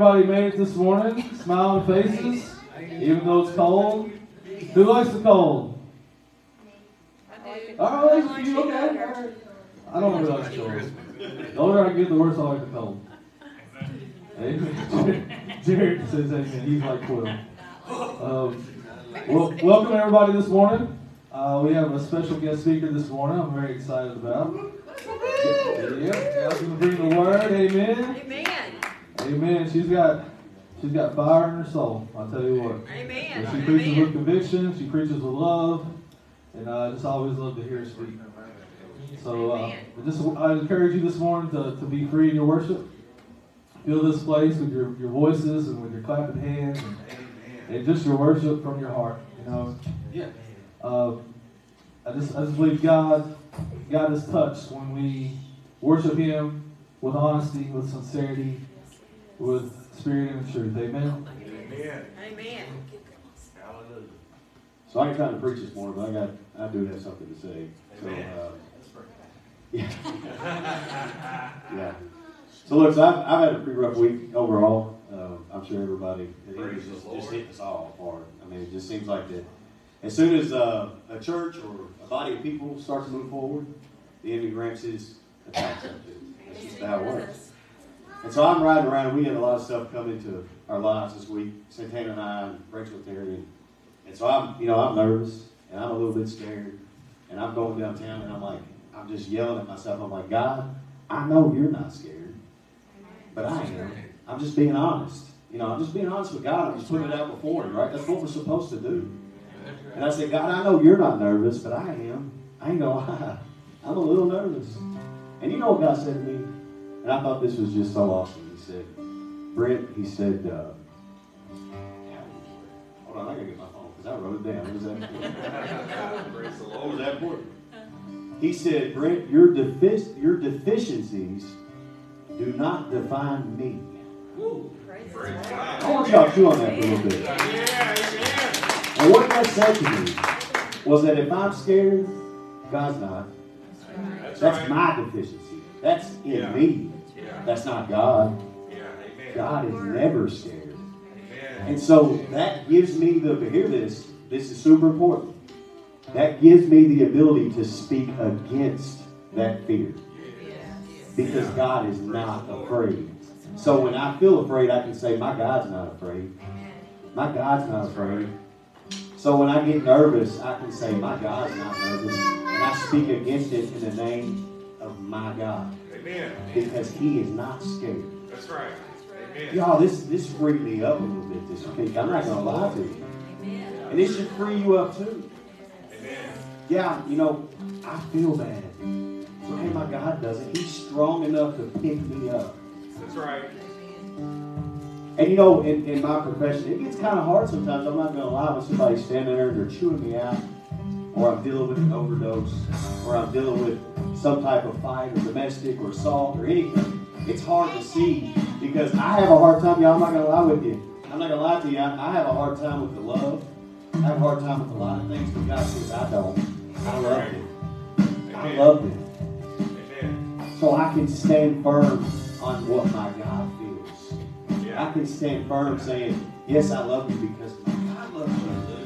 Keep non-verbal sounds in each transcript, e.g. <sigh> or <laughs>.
everybody made it this morning. Smiling faces, even though it's cold. Who likes the cold? Oh, there's a few. Okay. I don't really like the cold. The older I get, the worse I like the cold. Amen. <laughs> Jared says amen. He's like Quill. Um, well, welcome everybody this morning. Uh, we have a special guest speaker this morning. I'm very excited about. Yeah, God's gonna bring the word. Amen. Amen. Amen. She's got she's got fire in her soul. I'll tell you what. Amen. And she preaches with conviction. She preaches with love, and uh, I just always love to hear her speak. So uh, I just I encourage you this morning to, to be free in your worship. Fill this place with your, your voices and with your clapping hands and, and just your worship from your heart. You know. Yeah. Um, I just I just believe God God is touched when we worship Him with honesty, with sincerity, with spirit and truth. Amen. Amen. Amen. Hallelujah. So I ain't trying to preach this morning, but I got, I do have something to say. So, uh, <laughs> yeah. yeah. So look, so I've, I've had a pretty rough week overall. Uh, I'm sure everybody, it just, the just Lord. hitting us all hard. I mean, it just seems like that as soon as uh, a church or a body of people starts to move forward, the enemy ramps his attacks up too. That's just how it works. And so I'm riding around, we had a lot of stuff come into our lives this week. Santana and I, and Rachel Terry. And, and so I'm, you know, I'm nervous, and I'm a little bit scared. And I'm going downtown, and I'm like, I'm just yelling at myself. I'm like, God, I know you're not scared, but I am. I'm just being honest. You know, I'm just being honest with God. I'm just putting it out before Him, right? That's what we're supposed to do. And I said, God, I know you're not nervous, but I am. I ain't gonna lie. I'm a little nervous. And you know what God said to me? And I thought this was just so awesome. He said, Brent, he said, uh, hold on, I gotta get my phone because I wrote it down. What was that? Praise <laughs> the What was that for? He said, Brent, your, defic- your deficiencies do not define me. Praise I God. want y'all to chew on that for a little bit. Yeah, amen. And what that said to me was that if I'm scared, God's not. That's That's my deficiency. That's in me. That's not God. yeah. God is never scared. Amen. And so that gives me the, hear this, this is super important. That gives me the ability to speak against that fear. Because God is not afraid. So when I feel afraid, I can say, My God's not afraid. My God's not afraid. So when I get nervous, I can say, My God's not nervous. And I speak against it in the name of my God. Amen. Because He is not scared. That's right. Amen. Y'all, this this freaked me up a little bit this week. I'm not gonna lie to you. And it should free you up too. Amen. Yeah, you know, I feel bad. It's okay, my God doesn't. He's strong enough to pick me up. That's right. And you know, in, in my profession, it gets kind of hard sometimes. I'm not gonna lie when somebody's standing there and they're chewing me out, or I'm dealing with an overdose, or I'm dealing with some type of fight or domestic or assault or anything. It's hard to see because I have a hard time, y'all. I'm not gonna lie with you. I'm not gonna lie to you. I, I have a hard time with the love. I have a hard time with a lot of things, but God says I don't. I love it. I love it. Amen. So I can stand firm on what my God feels. I can stand firm saying, Yes, I love you because God loves you.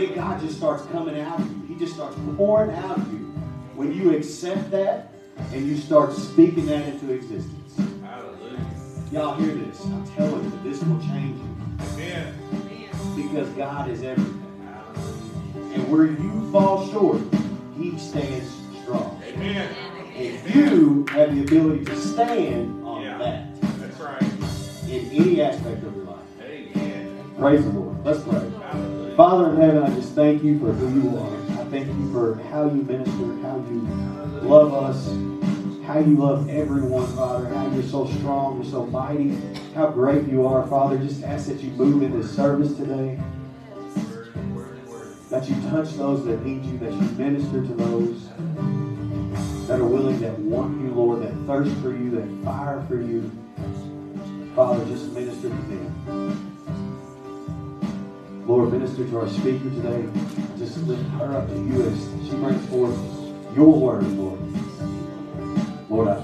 Then God just starts coming out of you. He just starts pouring out of you. When you accept that and you start speaking that into existence. Hallelujah. Y'all hear this. I'm telling you, this will change you. Amen. Because God is everything. Hallelujah. And where you fall short, He stands strong. Amen. And you have the ability to stand on Yeah. that That's right. in any aspect of your life. Amen. Praise the Lord. Let's pray. Father in heaven, I just thank you for who you are. I thank you for how you minister, how you love us, how you love everyone, Father, how you're so strong, you're so mighty, how great you are, Father. Just ask that you move in this service today, that you touch those that need you, that you minister to those that are willing, that want you, Lord, that thirst for you, that fire for you. Father, just minister to them. Lord, minister to our speaker today. Just lift her up to you as she brings forth your word, Lord. Lord, I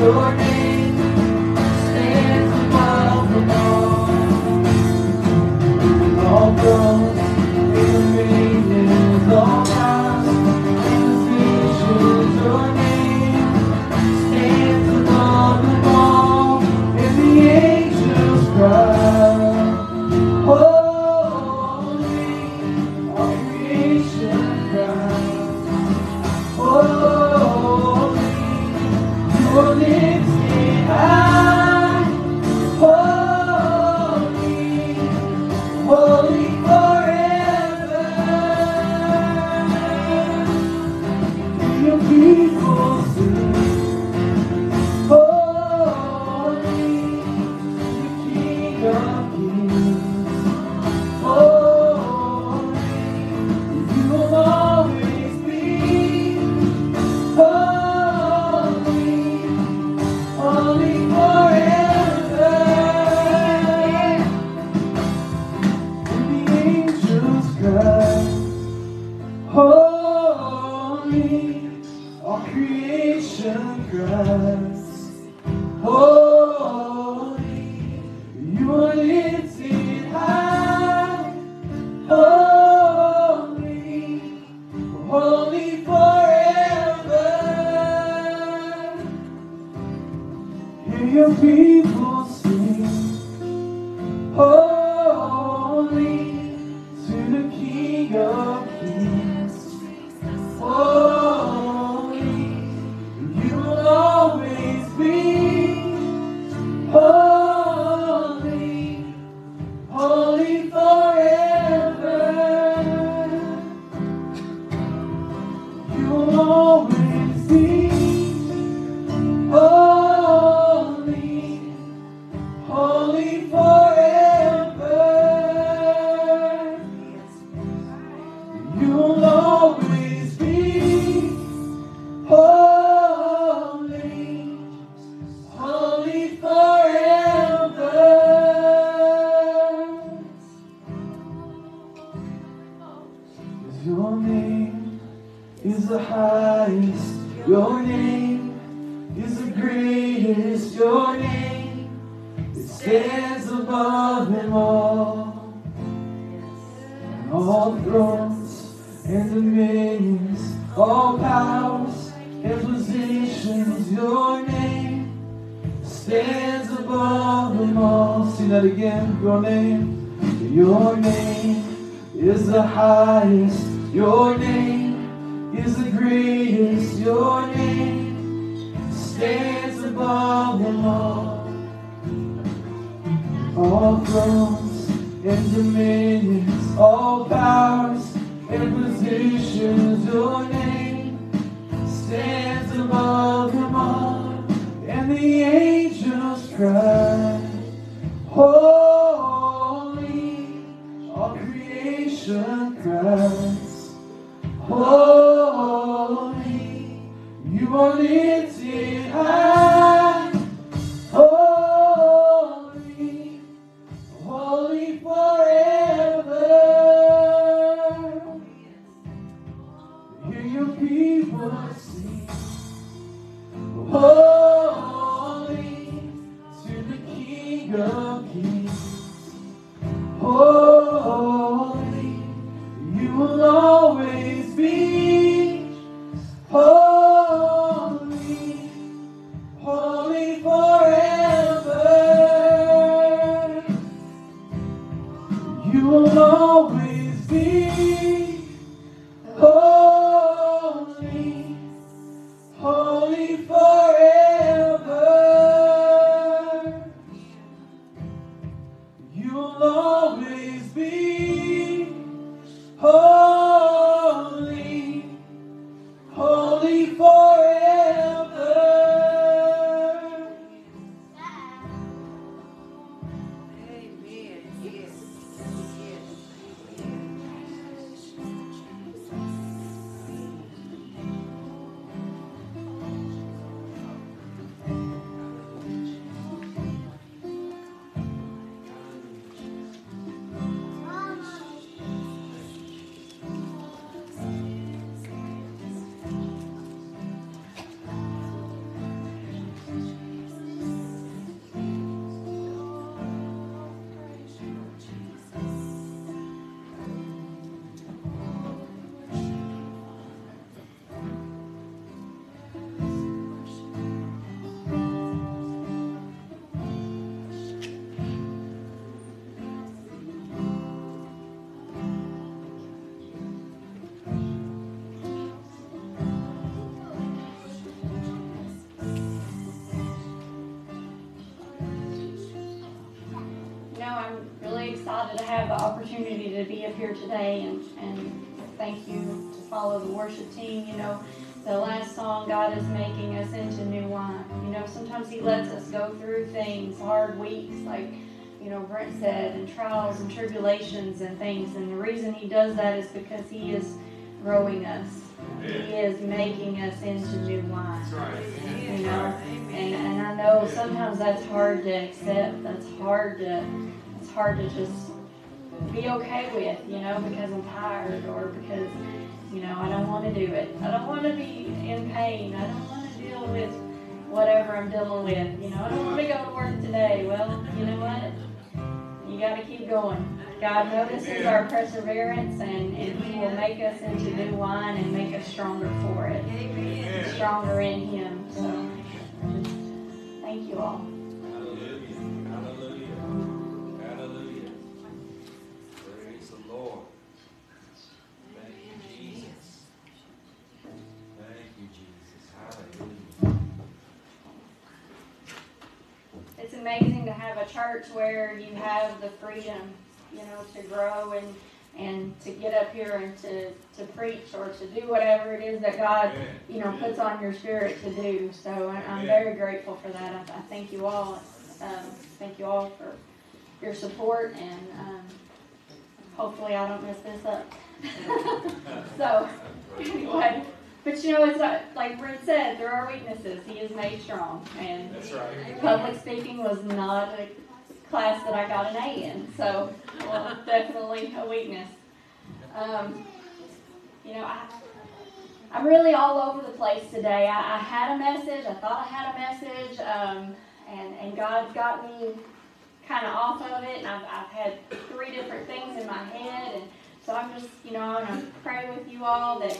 your. Your name is the greatest. Your name stands above them all. All thrones and dominions, all powers and positions. Your name stands above them all. And the angels cry, Holy, all creation cries holy, you are lifted high. Holy, holy forever. Here you people sing. Holy. today and, and thank you to follow the worship team. You know, the last song, God is making us into new wine. You know, sometimes He lets us go through things, hard weeks, like, you know, Brent said, and trials and tribulations and things. And the reason He does that is because He is growing us. He is making us into new wine. You know, and, and I know sometimes that's hard to accept. That's hard to, it's hard to just be okay with, you know, because I'm tired or because, you know, I don't want to do it. I don't want to be in pain. I don't want to deal with whatever I'm dealing with. You know, I don't want to go to work today. Well, you know what? You got to keep going. God notices our perseverance and, and He will make us into new wine and make us stronger for it. Stronger in Him. So, thank you all. Church where you have the freedom, you know, to grow and and to get up here and to, to preach or to do whatever it is that God, Amen. you know, puts on your spirit to do. So I- I'm very grateful for that. I, I thank you all. Um, thank you all for your support and um, hopefully I don't mess this up. <laughs> so anyway, but you know, it's not, like Brent said, there are weaknesses. He is made strong and That's right. public speaking was not a class that I got an A in, so well, definitely a weakness. Um, you know, I, I'm really all over the place today. I, I had a message. I thought I had a message, um, and and God got me kind of off of it, and I've, I've had three different things in my head, and so I'm just, you know, I want to pray with you all that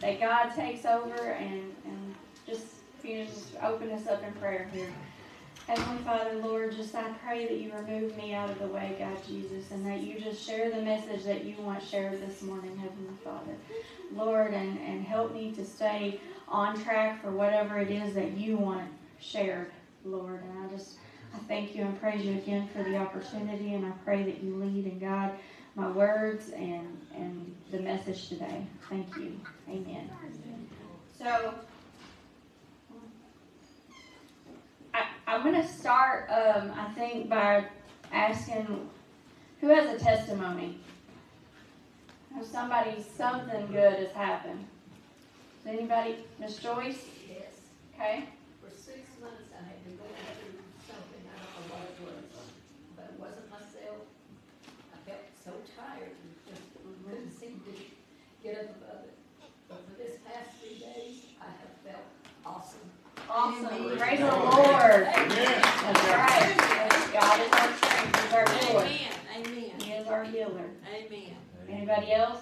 that God takes over and and just you just open us up in prayer here. Heavenly Father, Lord, just I pray that you remove me out of the way, God Jesus, and that you just share the message that you want shared this morning, Heavenly Father. Lord, and, and help me to stay on track for whatever it is that you want shared, Lord. And I just I thank you and praise you again for the opportunity, and I pray that you lead and guide my words and, and the message today. Thank you. Amen. So, I, I'm going to start, um, I think, by asking who has a testimony? If somebody, something good has happened. Does anybody, Miss Joyce? Yes, Okay. for six months I had to go through something, I don't know what it was, but it wasn't myself. I felt so tired and just couldn't seem to get up above it. But for this past three days, I have felt awesome. Awesome. Amen. Praise the Lord. Amen. That's right. God is our strength. He's our healer. Amen, amen, He is our healer. amen. Anybody else?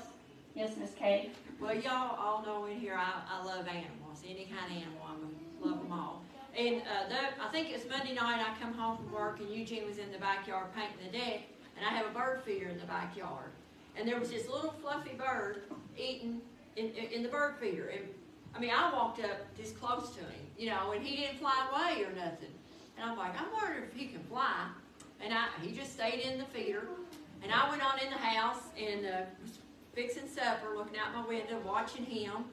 Yes, Miss Kay. Well, y'all all know in here, I, I love animals, any kind of animal, I love them all. And, uh, that, I think it's Monday night, I come home from work and Eugene was in the backyard painting the deck, and I have a bird feeder in the backyard. And there was this little fluffy bird eating in, in, in the bird feeder, and, I mean, I walked up this close to him, you know, and he didn't fly away or nothing. And I'm like, I'm wondering if he can fly. And I, he just stayed in the feeder, and I went on in the house and, uh, was fixing supper, looking out my window, watching him,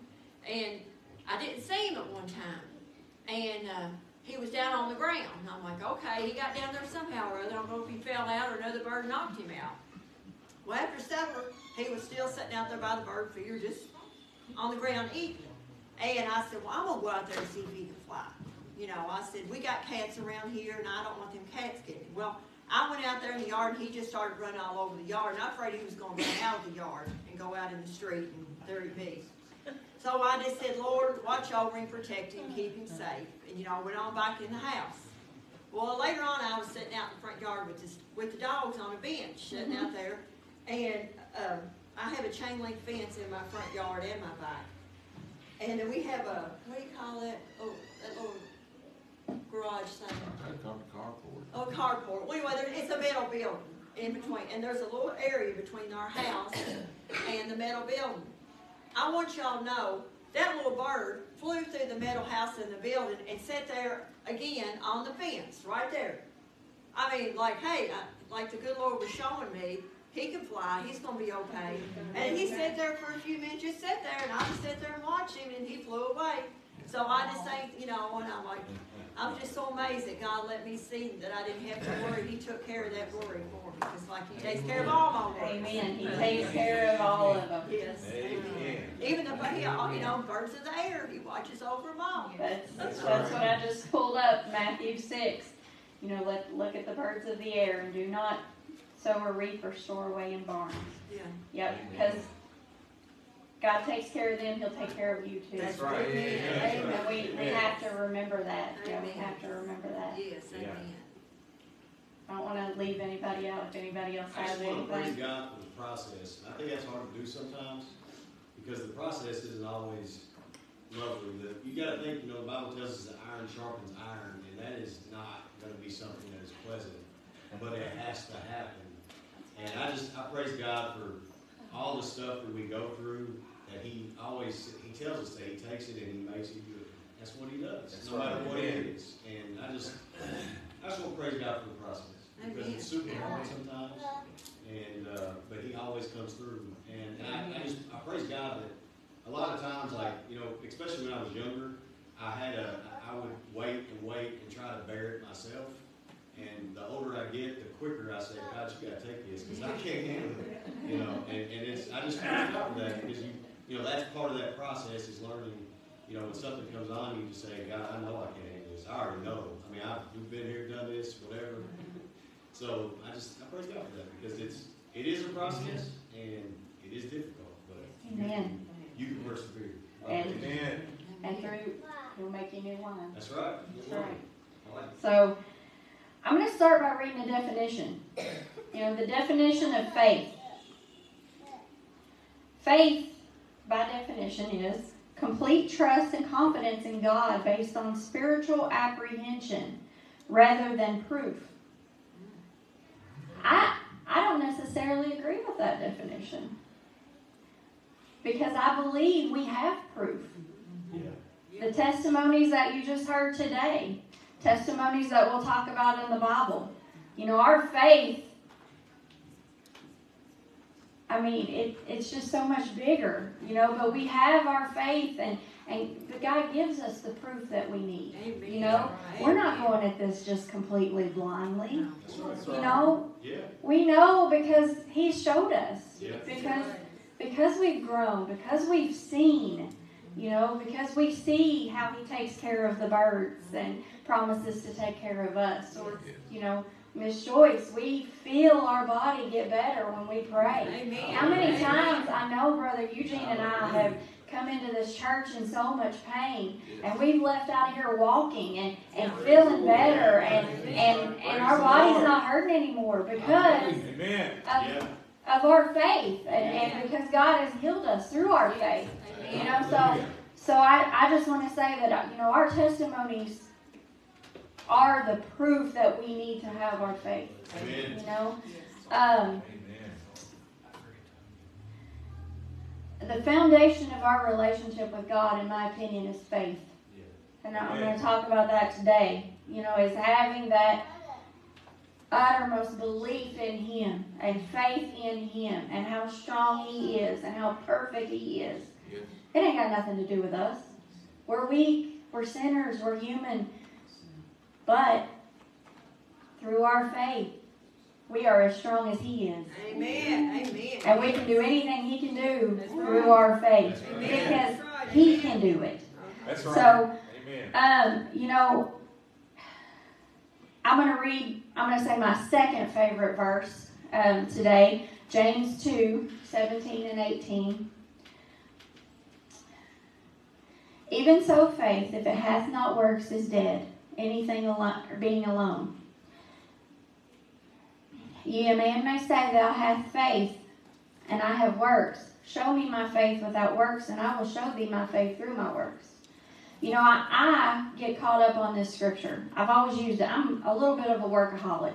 and I didn't see him at one time. And uh, he was down on the ground. And I'm like, okay, he got down there somehow or other. I don't know if he fell out or another bird knocked him out. Well, after supper, he was still sitting out there by the bird feeder, just on the ground eating. And I said, well, I'm gonna go out there and see if he can fly. You know, I said, we got cats around here, and I don't want them cats getting. Well, I went out there in the yard, and he just started running all over the yard, and I'm afraid he was gonna run out of the yard and go out in the street, and there he'd be. So I just said, Lord, watch over him, protect him, keep him safe. And, you know, I went on back in the house. Well, later on, I was sitting out in the front yard with this, with the dogs on a bench, sitting out there, and um, I have a chain link fence in my front yard and my back. And then we have a, what do you call it? Oh, that little garage thing. Oh, carport. Well, anyway, there, it's a metal building in between, and there's a little area between our house and the metal building. I want y'all to know, that little bird flew through the metal house in the building and sat there again on the fence, right there. I mean, like, hey, I, like the good Lord was showing me, he can fly, he's gonna be okay. And he sat there for a few minutes, just sat there, and I just sat there and watched him, and he flew away. So I just think, you know, and I'm like, I was just so amazed that God let me see that I didn't have to worry. He took care of that worry for me, just like He takes care of all my worries. Amen. He takes care of all of them. Yes. Amen. Even the, he, uh, you know, birds of the air, He watches over them all. That's, That's that's what. I just pulled up, Matthew six. You know, let, look at the birds of the air and do not sow or reap or store away in barns. Yeah. Yep, because God takes care of them, He'll take care of you too. That's right. Amen. That's And we, we Amen. have to remember that, yeah, we have to remember that. Yes, Yeah. amen. I don't wanna leave anybody out, if anybody else I has just want to praise anything. God for the process. I think that's hard to do sometimes because the process isn't always lovely. The, you got to think, you know, the Bible tells us that iron sharpens iron, and that is not going to be something that is pleasant, but it has to happen. And I just, I praise God for all the stuff that we go through, that He always, He tells us that He takes it and He makes it good. That's what He does, That's no matter what it Amen. is. And I just, I just want to praise God for the process because Amen. it's super hard sometimes. And, uh, but he always comes through. And, and I, I just, I praise God that a lot of times, like, you know, especially when I was younger, I had a, I would wait and wait and try to bear it myself. And the older I get, the quicker I say, God, you gotta take this, because I can't handle it. You know, and, and it's, I just praise God for that, because you, you know, that's part of that process is learning, you know, when something comes on, you just say, God, I know I can't handle this. I already know. I mean, I've, we've been here, done this, whatever. So I just, I praise God for that, because it's, it is a process, and it is difficult, but you Amen. can, you can persevere. And- Amen. And through, He'll make you new wine. That's right. That's right. I like. So, I'm going to start by reading the definition. You know, the definition of faith. Faith, by definition, is complete trust and confidence in God based on spiritual apprehension rather than proof. I, I don't necessarily agree with that definition because I believe we have proof. Yeah. The testimonies that you just heard today, testimonies that we'll talk about in the Bible. You know, our faith, I mean, it, it's just so much bigger, you know, but we have our faith and, and the God gives us the proof that we need. Amen. You know, we're not going at this just completely blindly. That's right. You know, Yeah. we know because He showed us. Yeah. Because because we've grown, because we've seen, you know, because we see how he takes care of the birds and promises to take care of us. Or, you know, Miss Joyce, we feel our body get better when we pray. Amen. How many Amen. times I know Brother Eugene and I have come into this church in so much pain and we've left out of here walking and, and feeling better and, and, and our body's not hurting anymore because Amen. of Yeah. of our faith and, and because God has healed us through our faith. You know, so so I, I just want to say that you know our testimonies are the proof that we need to have our faith. Amen. You know, um, Amen. the foundation of our relationship with God, in my opinion, is faith. Yeah. And I'm going to talk about that today. You know, is having that uttermost belief in Him and faith in Him and how strong He is and how perfect He is. Yeah. It ain't got nothing to do with us. We're weak, we're sinners, we're human. But through our faith, we are as strong as He is. Amen. Amen. And we can do anything He can do That's through right. our faith right. because right. He Amen. can do it. That's right. So, Amen. um, you know, I'm going to read, I'm going to say my second favorite verse um, today James 2 17 and 18. Even so, faith, if it hath not works, is dead, anything alone, or being alone. Ye, a man may say, Thou hast faith, and I have works. Show me my faith without works, and I will show thee my faith through my works. You know, I, I get caught up on this scripture. I've always used it. I'm a little bit of a workaholic.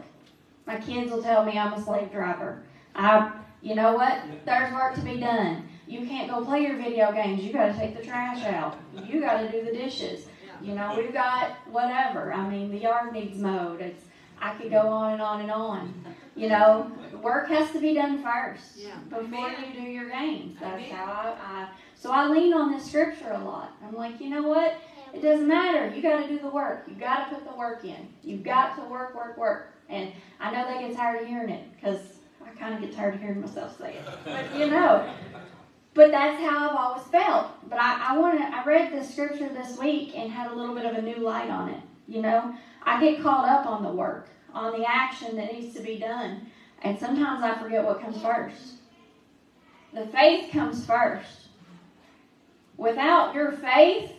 My kids will tell me I'm a slave driver. I, you know what? There's work to be done. You can't go play your video games. You got to take the trash out. You got to do the dishes. You know, we've got whatever. I mean, the yard needs mowed. It's I could go on and on and on. You know, work has to be done first Yeah. before Amen. you do your games. That's Amen. how I, I. So I lean on this scripture a lot. I'm like, you know what? It doesn't matter. You got to do the work. You got to put the work in. You got to work, work, work. And I know they get tired of hearing it because I kind of get tired of hearing myself say it. But you know, but that's how I've always felt. But I, I want to. I read the scripture this week and had a little bit of a new light on it. You know, I get caught up on the work, on the action that needs to be done, and sometimes I forget what comes first. The faith comes first. Without your faith,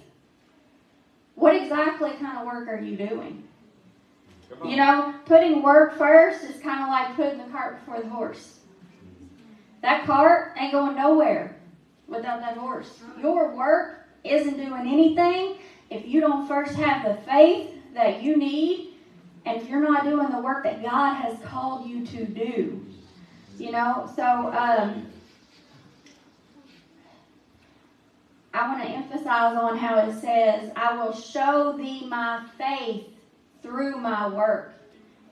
what exactly kind of work are you doing? You know, putting work first is kind of like putting the cart before the horse. That cart ain't going nowhere without that horse. Your work isn't doing anything if you don't first have the faith that you need and you're not doing the work that God has called you to do. You know, so um, I want to emphasize on how it says, I will show thee my faith through my work.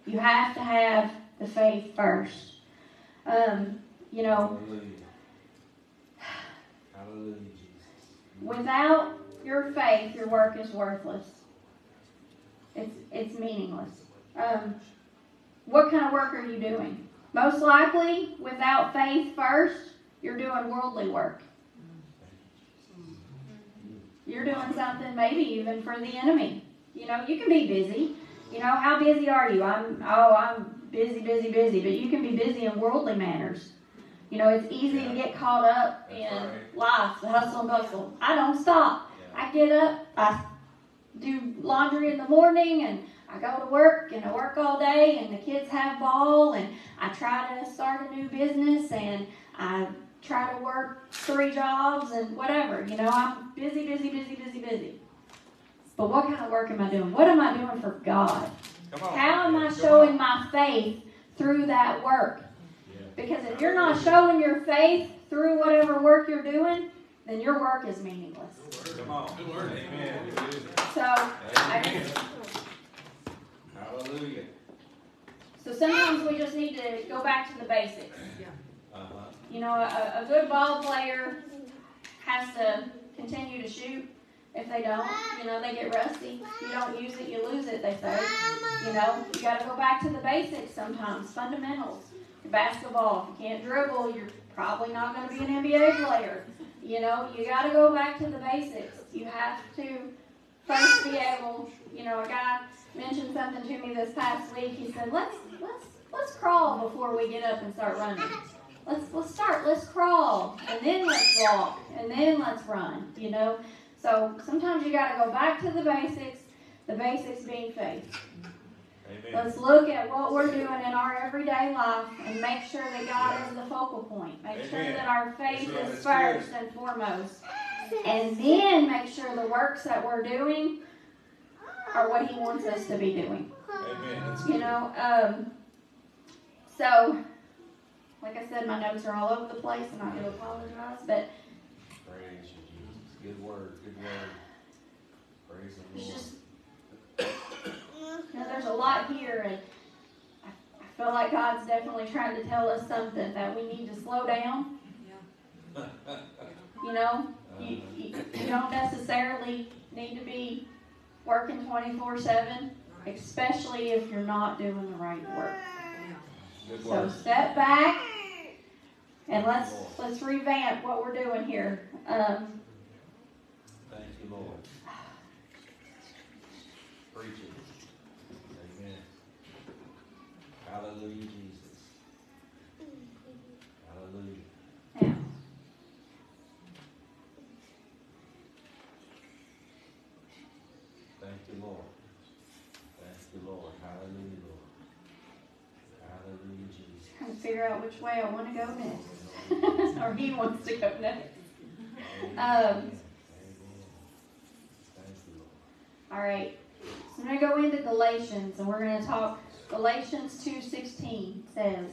You have to have the faith first. Um, you know, Hallelujah. Without your faith, your work is worthless. It's it's meaningless. Um, what kind of work are you doing? Most likely, without faith first, you're doing worldly work. You're doing something maybe even for the enemy. You know, you can be busy. You know, how busy are you? I'm oh, I'm busy, busy, busy. But you can be busy in worldly manners. You know, it's easy to get caught up That's in right. life, the hustle and bustle. I don't stop. Yeah. I get up, I do laundry in the morning, and I go to work, and I work all day, and the kids have ball, and I try to start a new business, and I try to work three jobs, and whatever. You know, I'm busy, busy, busy, busy, busy. But what kind of work am I doing? What am I doing for God? How am I Come showing on. my faith through that work? Yeah. Because if you're not showing your faith through whatever work you're doing, then your work is meaningless. Come on. Amen. So, I Amen. Hallelujah. so sometimes we just need to go back to the basics. Uh-huh. You know, a, a good ball player has to continue to shoot. If they don't, you know, they get rusty. You don't use it, you lose it, they say. You know, you got to go back to the basics sometimes, fundamentals. Basketball, if you can't dribble, you're probably not going to be an NBA player. You know, you got to go back to the basics. You have to first be able, you know, a guy mentioned something to me this past week. He said, "Let's let's let's crawl before we get up and start running. Let's let's start. Let's crawl, and then let's walk, and then let's run." You know, so sometimes you got to go back to the basics. The basics being faith. Amen. Let's look at what we're doing in our everyday life and make sure that God is the focal point. Make sure that our faith right, is that's first and foremost. And then make sure the works that we're doing are what He wants us to be doing. Amen. You know, um, so, like I said, my notes are all over the place and I do apologize, but Praise you, Jesus. Good word. Good word. Praise the it's Lord. just, you know, there's a lot here and I, I feel like God's definitely trying to tell us something that we need to slow down. You know, you, you, you don't necessarily need to be working 24 7, especially if you're not doing the right work. So step back and let's let's revamp what we're doing here. Um, Thank you, Lord. Preach it. Amen. Hallelujah, Jesus. Hallelujah. now, Thank you, Lord. Thank you, Lord. Hallelujah, Lord. Hallelujah, Jesus. trying to figure out which way I want to go next, <laughs> or he wants to go next. Um, Thank you, Lord. All right, so I'm gonna go into Galatians, and we're gonna talk. Galatians two sixteen says,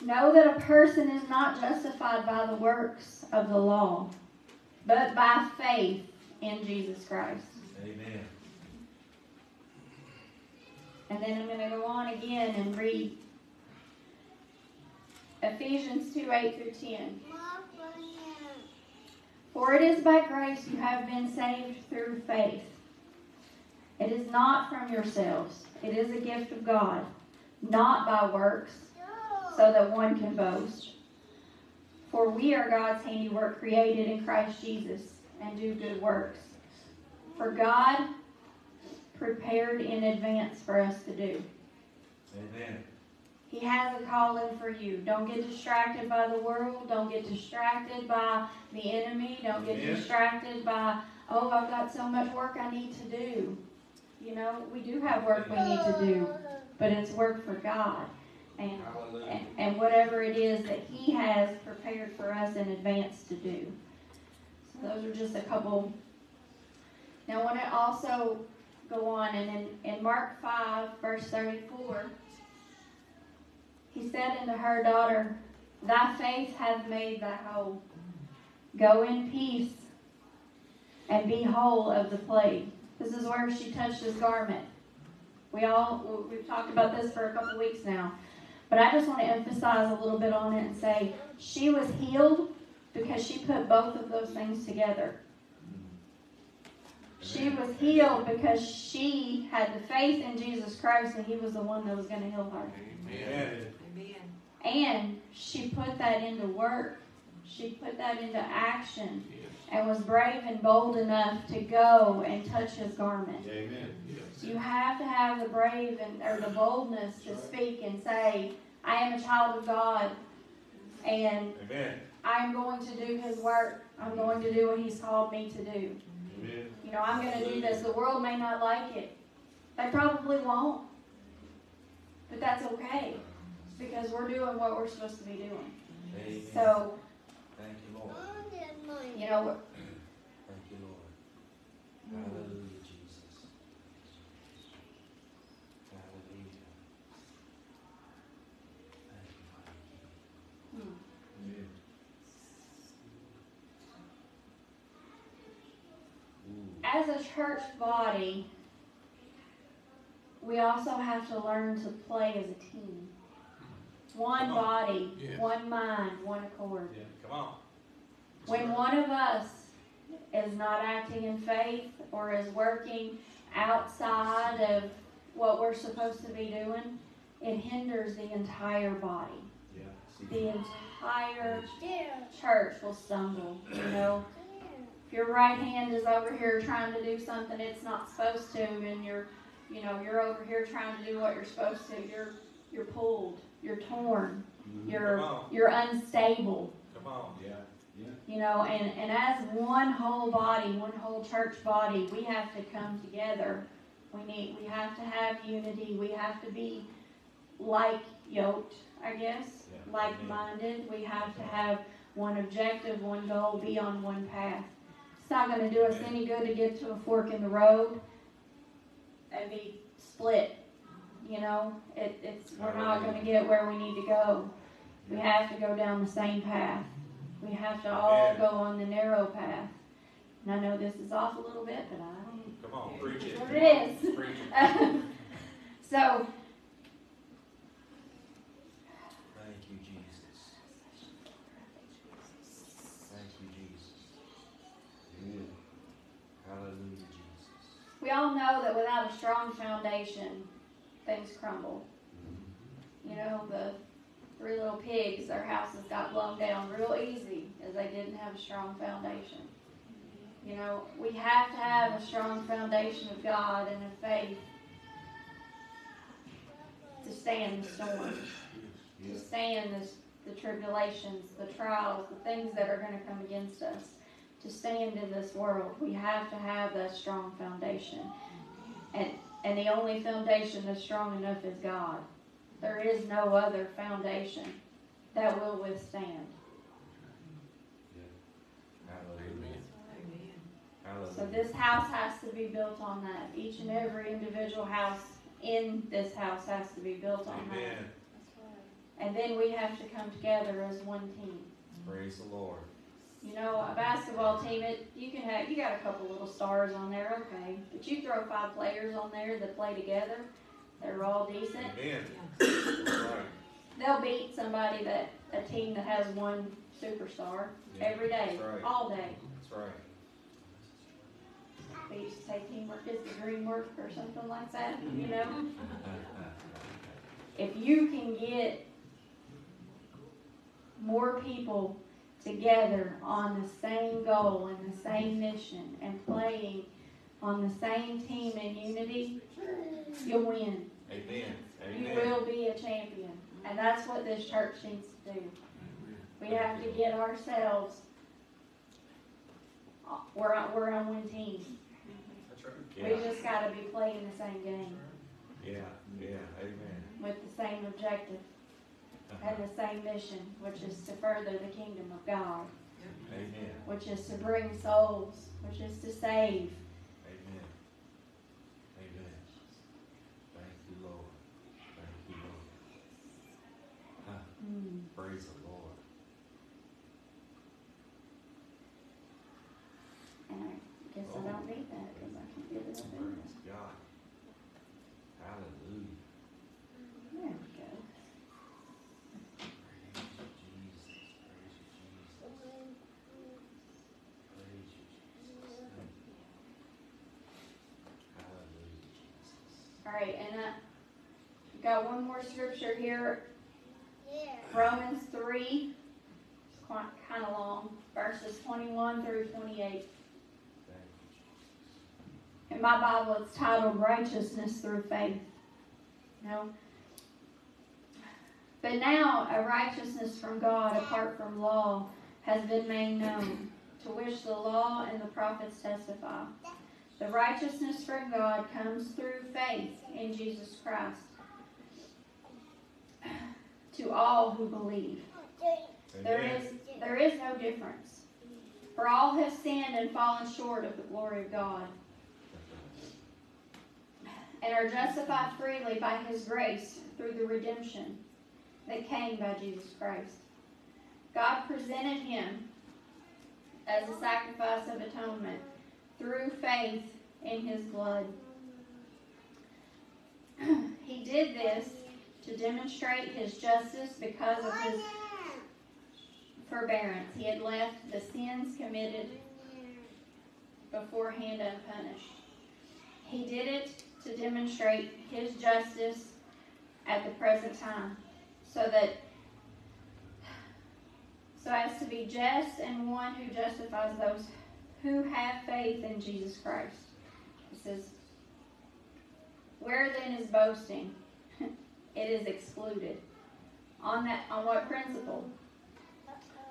"Know that a person is not justified by the works of the law, but by faith in Jesus Christ." Amen. And then I'm going to go on again and read Ephesians 2 8 through 10. For it is by grace you have been saved through faith. It is not from yourselves, it is a gift of God, not by works, so that one can boast. For we are God's handiwork, created in Christ Jesus, and do good works. For God prepared in advance for us to do. Amen. He has a calling for you. Don't get distracted by the world. Don't get distracted by the enemy. Don't get Amen. distracted by, oh, I've got so much work I need to do. You know, we do have work we need to do, but it's work for God. And, and, and whatever it is that He has prepared for us in advance to do. So those are just a couple. Now, I want to also go on, and in, in Mark 5, verse 34, he said unto her daughter, Thy faith hath made thy whole. Go in peace and be whole of the plague. This is where she touched his garment. We all we've talked about this for a couple weeks now. But I just want to emphasize a little bit on it and say she was healed because she put both of those things together. She was healed because she had the faith in Jesus Christ and he was the one that was going to heal her. Amen. Amen. And she put that into work. She put that into action and was brave and bold enough to go and touch his garment. Amen. You have to have the brave and or the boldness to speak and say, I am a child of God and Amen. I'm going to do his work. I'm going to do what he's called me to do. Amen. You know, I'm going to do this. The world may not like it. They probably won't. But that's okay because we're doing what we're supposed to be doing. Amen. So, Thank you, Lord. You know, Thank you, Lord. Mm. Hallelujah, Jesus. Hallelujah. Thank you, Father. Mm. Amen. Ooh. as a church body, we also have to learn to play as a team. One on. body, Yes. one mind, one accord. Come on. When one of us is not acting in faith or is working outside of what we're supposed to be doing, it hinders the entire body. Yeah. The entire church will stumble, you know. If your right hand is over here trying to do something it's not supposed to and you're you know, you're over here trying to do what you're supposed to, you're you're pulled, you're torn, mm-hmm. you're you're unstable. Come on. Yeah. You know, and, and as one whole body, one whole church body, we have to come together. We need we have to have unity. We have to be like yoked, I guess, Yeah. like minded. We have to have one objective, one goal, be on one path. It's not gonna do us any good to get to a fork in the road and be split. You know, it, it's we're not gonna get where we need to go. We have to go down the same path. We have to all Amen. go on the narrow path. And I know this is off a little bit, but I don't. Come on. Preach it. That's what it is. Preach it. <laughs> so, Thank you, Jesus. Thank you, Jesus. Amen. Hallelujah, Jesus. we all know that without a strong foundation, things crumble. Mm-hmm. You know, the three little pigs, their houses got blown down real easy as they didn't have a strong foundation. You know, we have to have a strong foundation of God and of faith to stand the storms, to stand this, the tribulations, the trials, the things that are going to come against us. To stand in this world, we have to have that strong foundation. And, and the only foundation that's strong enough is God. There is no other foundation that will withstand. Amen. So this house has to be built on that. Each and every individual house in this house has to be built on that. And then we have to come together as one team. Praise the Lord. You know, a basketball team, it you can have you got a couple little stars on there, okay. But you throw five players on there that play together, they're all decent. Amen. Right. <coughs> They'll beat somebody that a team that has one superstar Yeah, every day, right. all day. That's right. They used to say teamwork is the dream work or something like that, you know? <laughs> If you can get more people together on the same goal and the same mission and playing on the same team in unity, you'll win. Amen. You will be a champion. And that's what this church needs to do. We have to get ourselves, uh, we're on, we're on one team. That's right. We just gotta be playing the same game yeah, yeah, amen. with the same objective and the same mission, which is to further the kingdom of God, Amen, which is to bring souls, which is to save. amen. Amen. Thank you, Lord. Thank you, Lord. Praise the Lord. And I guess I don't need that because I can get it up in. Praise God. Hallelujah. There we go. Praise Jesus. Praise Jesus. Praise you, Jesus. Thank you. Hallelujah, All right, and I got one more scripture here. Romans three, it's quite kind of long, verses twenty-one through twenty-eight. Thank you, Jesus. In my Bible, it's titled Righteousness Through Faith. No. But now a righteousness from God apart from law has been made known, to which the law and the prophets testify. The righteousness from God comes through faith in Jesus Christ to all who believe. There is, there is no difference. For all have sinned and fallen short of the glory of God, and are justified freely by his grace through the redemption that came by Jesus Christ. God presented him as a sacrifice of atonement through faith in his blood. <clears throat> he did this to demonstrate his justice because of his forbearance. He had left the sins committed beforehand unpunished. He did it to demonstrate his justice at the present time, so that so as to be just and one who justifies those who have faith in Jesus Christ. It says, Where then is boasting? It is excluded. On that on what principle?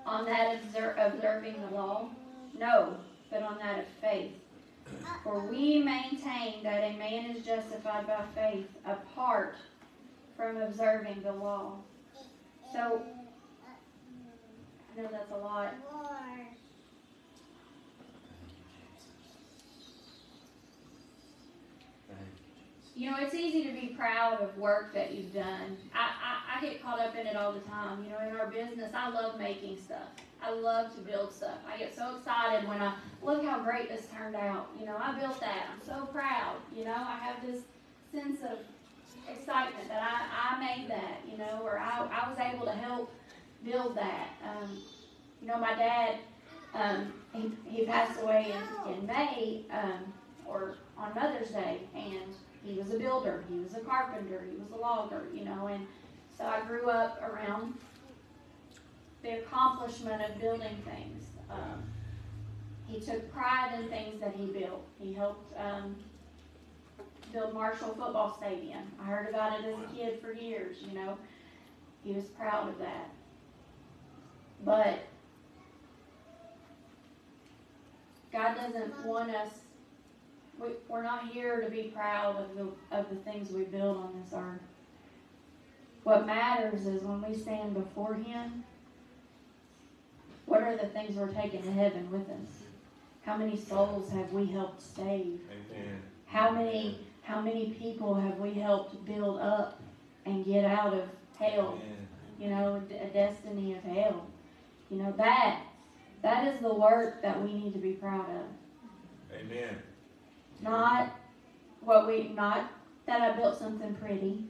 On that obser- observing the law? No, but on that of faith. For we maintain that a man is justified by faith apart from observing the law. So, I know that's a lot. Thank you, Jesus. You know, it's easy to be proud of work that you've done. I, I, I get caught up in it all the time. You know, in our business, I love making stuff. I love to build stuff. I get so excited when I look how great this turned out. You know, I built that. I'm so proud. You know, I have this sense of excitement that I, I made that, you know, or I, I was able to help build that. Um, you know, my dad, um, he, he passed away in, in May, um, or on Mother's Day, and he was a builder, he was a carpenter, he was a logger, you know, and so I grew up around the accomplishment of building things. Um, he took pride in things that he built. He helped um, build Marshall Football Stadium. I heard about it as a kid for years, you know. He was proud of that. But God doesn't want us, we, we're not here to be proud of the, of the things we build on this earth. What matters is when we stand before Him, what are the things we're taking to heaven with us? How many souls have we helped save? Amen. How many how many people have we helped build up and get out of hell? Amen. You know, a destiny of hell. You know that that is the work that we need to be proud of. Amen. Not what we not that I built something pretty.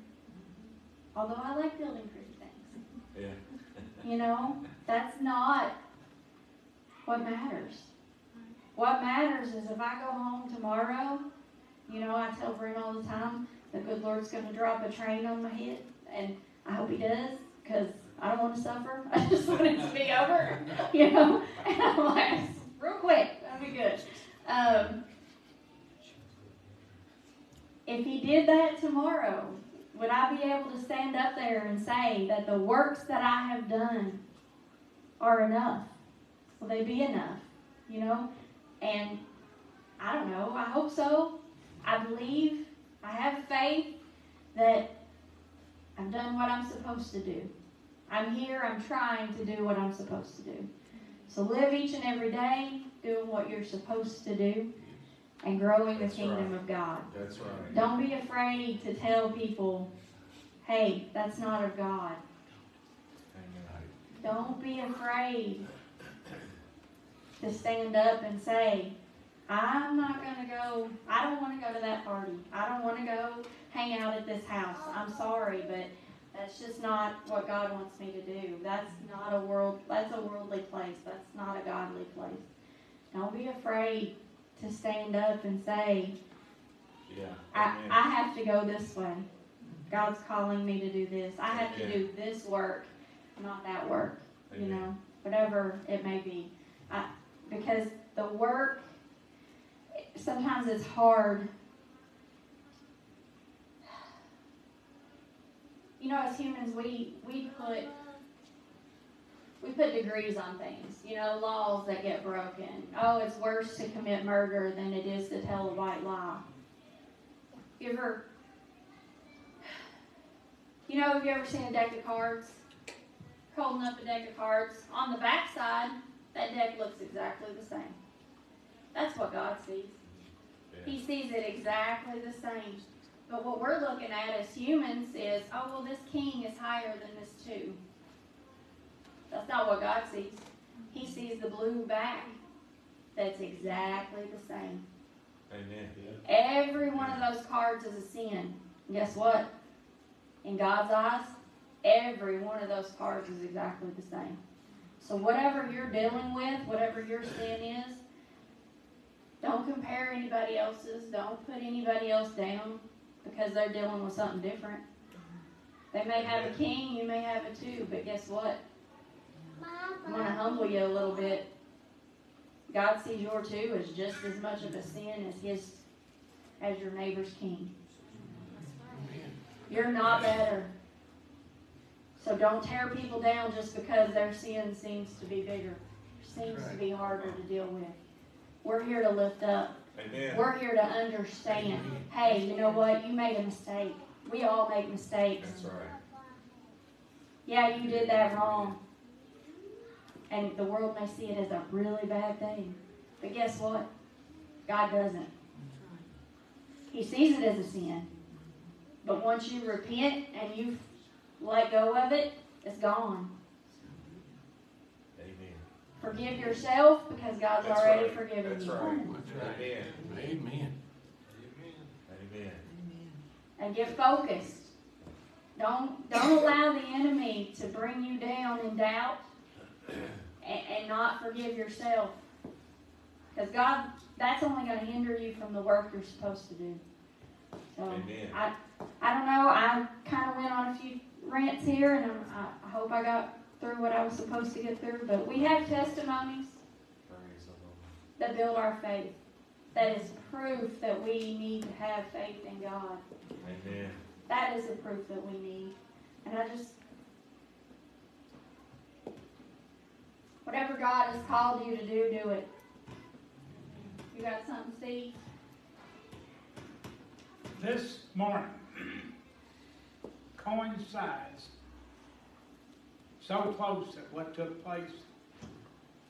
Although I like building pretty things. Yeah. You know, that's not what matters. What matters is if I go home tomorrow, you know, I tell Brim all the time, the good Lord's going to drop a train on my head, and I hope He does, because I don't want to suffer. <laughs> I just want it to be over, <laughs> you know. And I'm like, real quick, that'd be good. Um, if He did that tomorrow, would I be able to stand up there and say that the works that I have done are enough? Will they be enough? You know? And I don't know. I hope so. I believe, I have faith that I've done what I'm supposed to do. I'm here, I'm trying to do what I'm supposed to do. So live each and every day doing what you're supposed to do and growing the kingdom right. of God. That's right. Don't be afraid to tell people, hey, that's not of God. Amen. Don't be afraid to stand up and say, I'm not going to go, I don't want to go to that party. I don't want to go hang out at this house. I'm sorry, but that's just not what God wants me to do. That's not a world, that's a worldly place. That's not a godly place. Don't be afraid to stand up and say, Yeah. I, I have to go this way. God's calling me to do this. I have to do this work, not that work. You know, whatever it may be. I, because the work, sometimes it's hard. You know, as humans, we we put we put degrees on things. You know, laws that get broken. Oh, it's worse to commit murder than it is to tell a white lie. You ever, you know, have you ever seen a deck of cards? Holding up a deck of cards. On the back side, that deck looks exactly the same. That's what God sees. He sees it exactly the same. But what we're looking at as humans is, oh, well, this king is higher than this two. That's not what God sees. He sees the blue back that's exactly the same. Amen. Every one of those cards is a sin. And guess what? In God's eyes, every one of those cards is exactly the same. So whatever you're dealing with, whatever your sin is, don't compare anybody else's. Don't put anybody else down because they're dealing with something different. They may have a king, you may have a two, but guess what? I'm going to humble you a little bit. God sees your two as just as much of a sin as his as your neighbor's king. You're not better. So don't tear people down just because their sin seems to be bigger, seems to be harder to deal with. We're here to lift up. Amen. We're here to understand. Hey, you know what? You made a mistake. We all make mistakes. That's right. Yeah, you did that wrong. And the world may see it as a really bad thing. But guess what? God doesn't. He sees it as a sin. But once you repent and you let go of it, it's gone. Amen. Forgive yourself because God's That's already right. forgiven That's you. right. Amen. Amen. Amen. Amen. And get focused. Don't don't allow the enemy to bring you down in doubt and, and not forgive yourself. Because God, that's only going to hinder you from the work you're supposed to do. So Amen. I I don't know. I kind of went on a few rants here, and I'm, I, I hope I got through what I was supposed to get through. But we have testimonies Praise the Lord. that build our faith. That is proof that we need to have faith in God. Amen. That is the proof that we need. And I just, whatever God has called you to do, do it. You got something, Steve? this morning coincides so close to what took place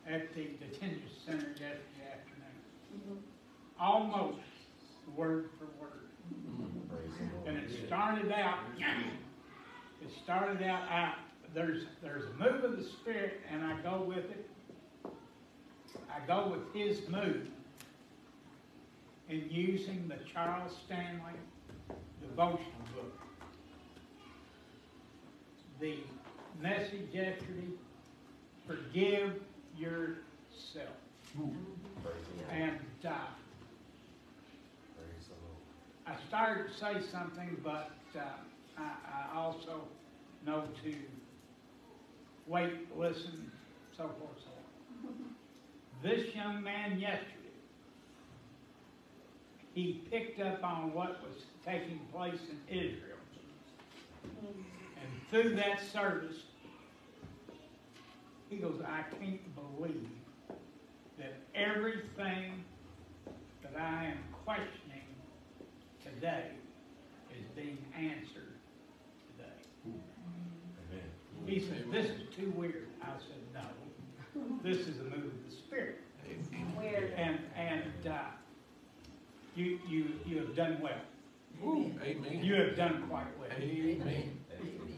at the detention center yesterday afternoon. Mm-hmm. Almost word for word. Praise the Lord. And it started out, it started out, out, there's, there's a move of the Spirit and I go with it. I go with His move in using the Charles Stanley devotional book. The message yesterday, forgive yourself. And, uh. I started to say something, but, uh, I, I also know to wait, listen, so forth, so on. This young man yesterday, he picked up on what was taking place in Israel. And through that service, he goes, I can't believe that everything that I am questioning today is being answered today. Amen. He said, this is too weird. I said, no, this is a move of the Spirit. Weird. And, and, uh, you, you, you have done well. Amen. You have done quite well. Amen.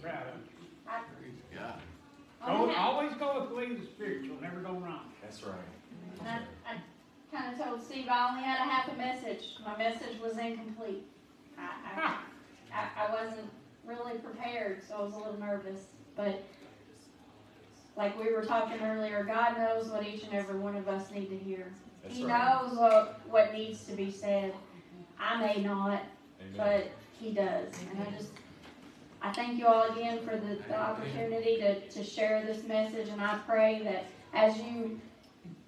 Proud of you. I, Praise God. Go, I, always go with the lead of the Spirit. You'll never go wrong. That's right. and I, I kind of told Steve I only had a half a message. My message was incomplete. I, I, <laughs> I, I wasn't really prepared, so I was a little nervous. But like we were talking earlier, God knows what each and every one of us need to hear. That's he right. knows what, what needs to be said. I may not, Amen. but he does. And I just, I thank you all again for the, the opportunity to, to share this message. And I pray that as you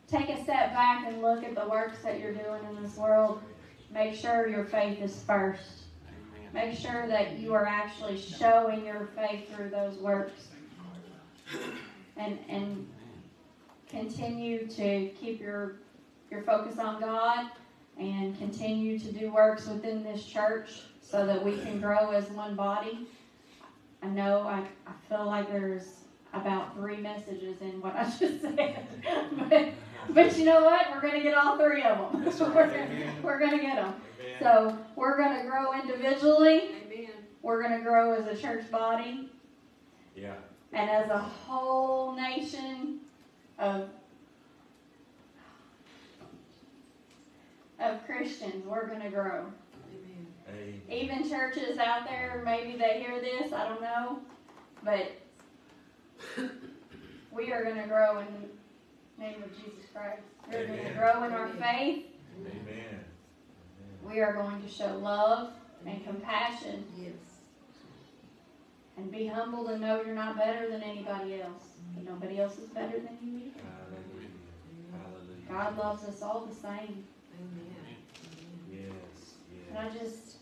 take a step back and look at the works that you're doing in this world, make sure your faith is first. Make sure that you are actually showing your faith through those works. And, and continue to keep your, your focus on God and continue to do works within this church so that we can grow as one body. I know I, I feel like there's about three messages in what I <laughs> just said. but, but you know what? We're going to get all three of them. <laughs> We're, gonna, we're going to get them. Amen. So we're going to grow individually. Amen. We're going to grow as a church body Yeah. and as a whole nation of of Christians, we're going to grow. Amen. Amen. Even churches out there, maybe they hear this, I don't know, but we are going to grow in the name of Jesus Christ. We're going to grow in our faith. Amen. Amen. We are going to show love and compassion Yes. and be humble and know you're not better than anybody else. But nobody else is better than you either. Hallelujah. Hallelujah. God loves us all the same. Amen. Yes. And I just,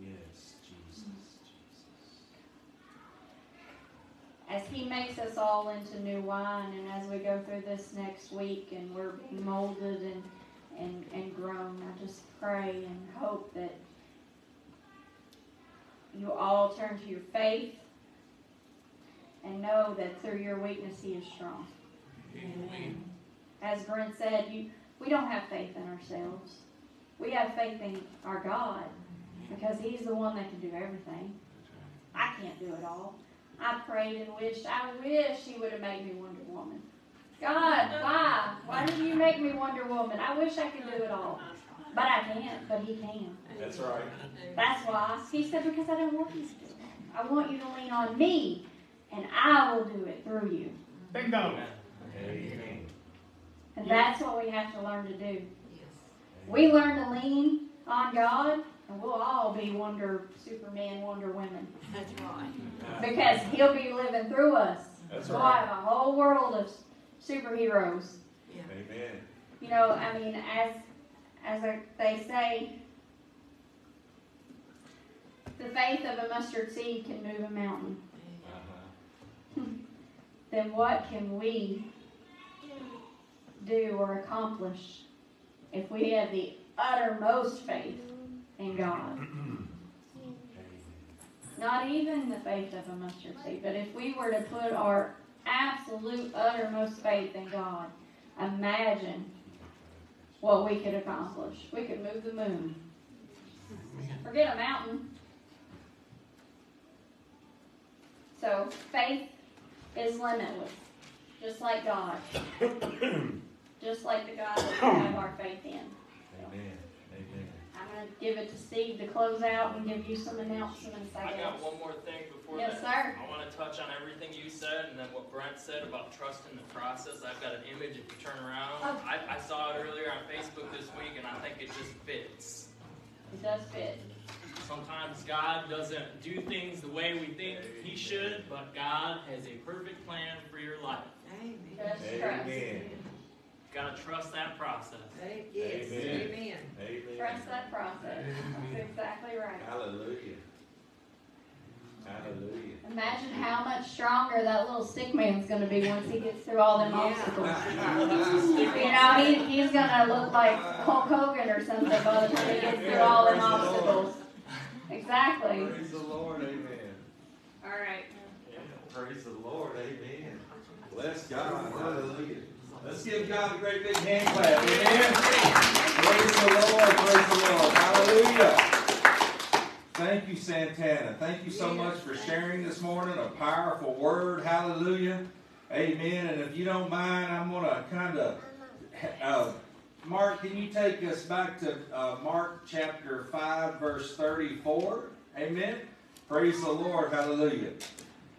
Yes. Jesus. Jesus. as He makes us all into new wine, and as we go through this next week and we're molded and, and, and grown, I just pray and hope that you all turn to your faith and know that through your weakness He is strong. Amen. As Brent said, you, we don't have faith in ourselves. We have faith in our God because He's the one that can do everything. I can't do it all. I prayed and wished, I wish He would have made me Wonder Woman. God, why? Why didn't you make me Wonder Woman? I wish I could do it all. But I can't, but He can. That's right. That's why. He said, because I don't want you to do it. I want you to lean on me, and I will do it through you. Bingo. Amen. And that's what we have to learn to do. Yes. We learn to lean on God, and we'll all be Wonder Superman, Wonder Women. That's right. Because He'll be living through us. That's We'll right. have a whole world of superheroes. Yeah. Amen. You know, I mean, as as they say, the faith of a mustard seed can move a mountain. Uh-huh. Then what can we do or accomplish if we have the uttermost faith in God? <clears throat> Not even the faith of a mustard seed, but if we were to put our absolute uttermost faith in God, imagine what we could accomplish. We could move the moon. Forget a mountain. So faith is limitless, just like God. <coughs> just like the God that we have our faith in. Amen. Amen. I'm going to give it to Steve to close out and give you some announcements, I I guess. got one more thing before Yes, that. sir. I want to touch on everything you said and then what Brent said about trusting the process. I've got an image if you turn around. Oh. I, I saw it earlier on Facebook this week and I think it just fits. It does fit. Sometimes God doesn't do things the way we think He should, but God has a perfect plan for your life. Amen. Just trust. Amen. Gotta trust that process. Hey, Yes, Amen. amen. Amen. Trust that process. That's exactly right. Hallelujah. Hallelujah. Imagine how much stronger that little stick man's gonna be once he gets through all them Yeah. obstacles. <laughs> You know, he, he's gonna look like Hulk Hogan or something by the time he gets through all them obstacles. Exactly. Praise the Lord, amen. All right. Praise the Lord, amen. Bless God, hallelujah. Let's give God a great big hand clap, amen. Praise the Lord, praise the Lord, hallelujah. Thank you, Santana. Thank you so much for sharing this morning a powerful word, hallelujah. Amen. And if you don't mind, I'm going to kind of, uh, Mark, can you take us back to uh, Mark chapter 5, verse 34? Amen. Praise the Lord, hallelujah.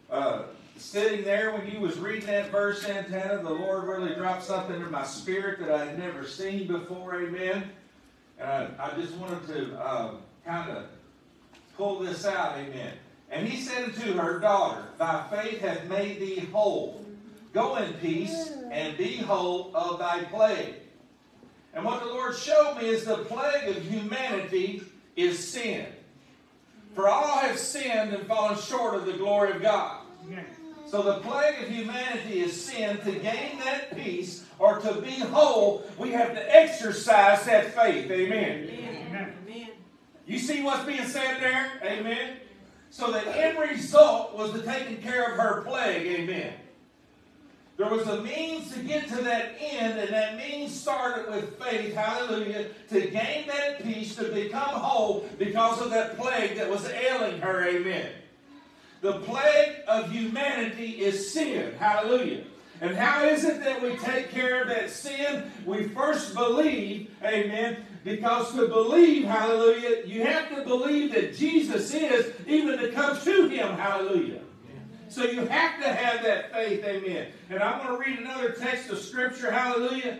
Uh, sitting there when you was reading that verse, Santana, the Lord really dropped something in my spirit that I had never seen before, amen. And I, I just wanted to uh, kind of pull this out, amen. And he said unto her, Daughter, thy faith hath made thee whole. Go in peace and be whole of thy plague. And what the Lord showed me is the plague of humanity is sin. For all have sinned and fallen short of the glory of God. Amen. So the plague of humanity is sin. To gain that peace or to be whole, we have to exercise that faith. Amen. Amen. Amen. You see what's being said there? Amen. So the end result was the taking care of her plague. Amen. There was a means to get to that end, and that means started with faith, hallelujah, to gain that peace, to become whole because of that plague that was ailing her, amen. The plague of humanity is sin, hallelujah. And how is it that we take care of that sin? We first believe, amen, because to believe, hallelujah, you have to believe that Jesus is, even to come to Him, hallelujah. So you have to have that faith, amen. And I'm going to read another text of Scripture, hallelujah.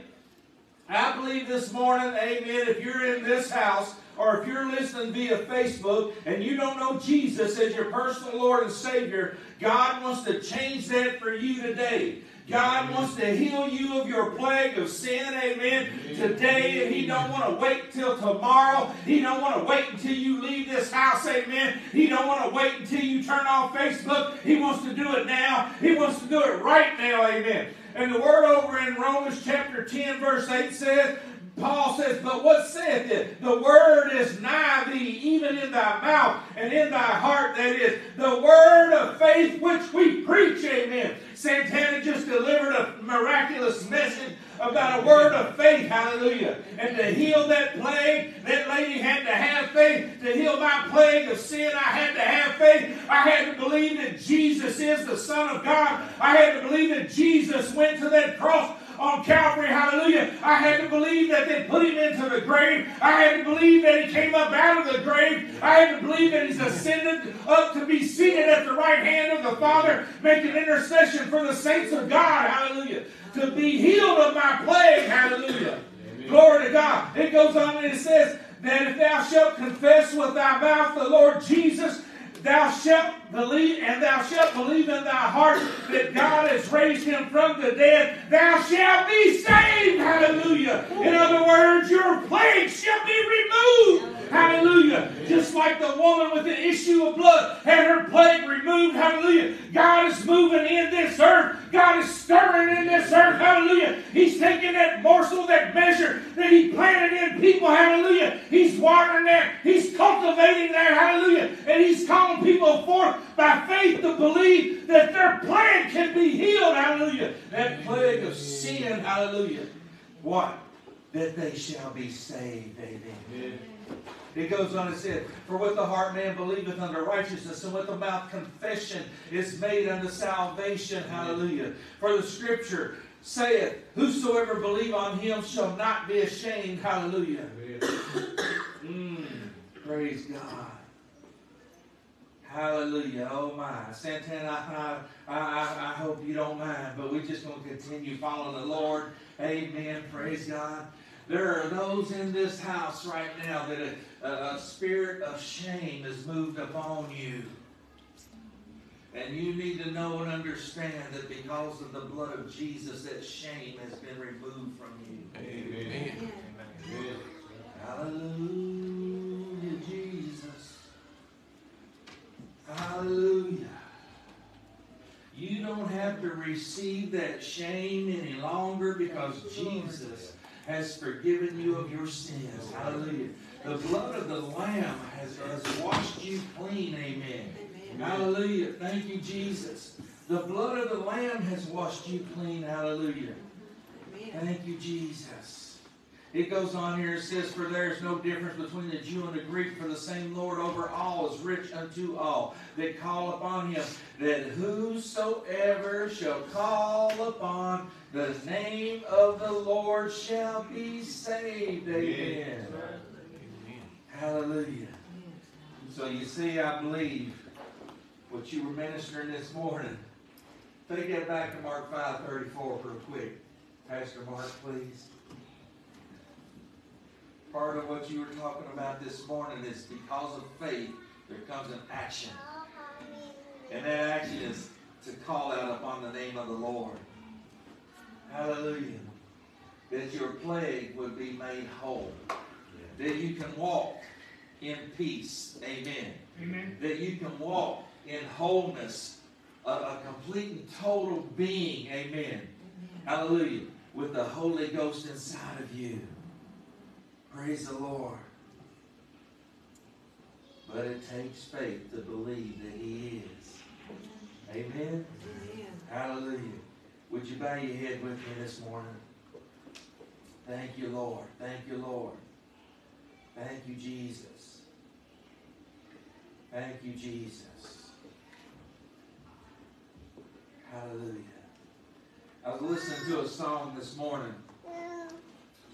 I believe this morning, amen, if you're in this house or if you're listening via Facebook and you don't know Jesus as your personal Lord and Savior, God wants to change that for you today. God wants to heal you of your plague of sin, amen, today, and He don't want to wait till tomorrow. He don't want to wait until you leave this house, amen. He don't want to wait until you turn off Facebook. He wants to do it now. He wants to do it right now, amen. And the word over in Romans chapter 10, verse 8 says, Paul says, But what saith it? The word is nigh thee, even in thy mouth and in thy heart, that is, the word of faith which we preach, amen. Santana just delivered a miraculous message about a word of faith, hallelujah. And to heal that plague, that lady had to have faith. To heal my plague of sin, I had to have faith. I had to believe that Jesus is the Son of God. I had to believe that Jesus went to that cross on Calvary, hallelujah. I had to believe that they put him into the grave. I had to believe that he came up out of the grave. I had to believe that he's ascended up to be seated at the right hand of the Father, making intercession for the saints of God, hallelujah. To be healed of my plague, hallelujah. Glory to God. It goes on and it says that if thou shalt confess with thy mouth the Lord Jesus, thou shalt believe, and thou shalt believe in thy heart that God has raised him from the dead, thou shalt be saved. Hallelujah. In other words, your plague shall be removed. Hallelujah. Just like the woman with the issue of blood had her plague removed. Hallelujah. God is moving in this earth. God is stirring in this earth. Hallelujah. He's taking that morsel, that measure that He planted in people. Hallelujah. He's watering that. He's cultivating that. Hallelujah. And He's calling people forth by faith to believe that their plague can be healed. Hallelujah. That plague of sin. Hallelujah. What? That they shall be saved. Amen. It goes on and says, For with the heart man believeth unto righteousness, and with the mouth confession is made unto salvation. Hallelujah. For the scripture saith, Whosoever believe on him shall not be ashamed. Hallelujah. Mm, praise God. Hallelujah. Oh my. Santana, I, I, I, I hope you don't mind, but we're just going to continue following the Lord. Amen. Praise God. There are those in this house right now that a, a, a spirit of shame has moved upon you. And you need to know and understand that because of the blood of Jesus, that shame has been removed from you. Amen. Amen. Hallelujah, Jesus. Hallelujah. You don't have to receive that shame any longer because Jesus has forgiven you of your sins. Hallelujah. The blood of the Lamb has, has washed you clean. Amen. Hallelujah. Thank you, Jesus. The blood of the Lamb has washed you clean. Hallelujah. Thank you, Jesus. It goes on here, it says, For there is no difference between the Jew and the Greek, for the same Lord over all is rich unto all that call upon him. That whosoever shall call upon the name of the Lord shall be saved. Amen. Hallelujah. So you see, I believe what you were ministering this morning. Take that back to Mark 5:34 real quick. Pastor Mark, please. Part of what you were talking about this morning is because of faith, there comes an action. And that action is to call out upon the name of the Lord. Hallelujah. That your plague would be made whole. That you can walk in peace. Amen. Amen. That you can walk in wholeness, a, a complete and total being. Amen. Hallelujah. With the Holy Ghost inside of you. Praise the Lord. But it takes faith to believe that He is. Amen. Amen. Hallelujah. Would you bow your head with me this morning? Thank you, Lord. Thank you, Lord. Thank you, Jesus. Thank you, Jesus. Hallelujah. I was listening to a song this morning,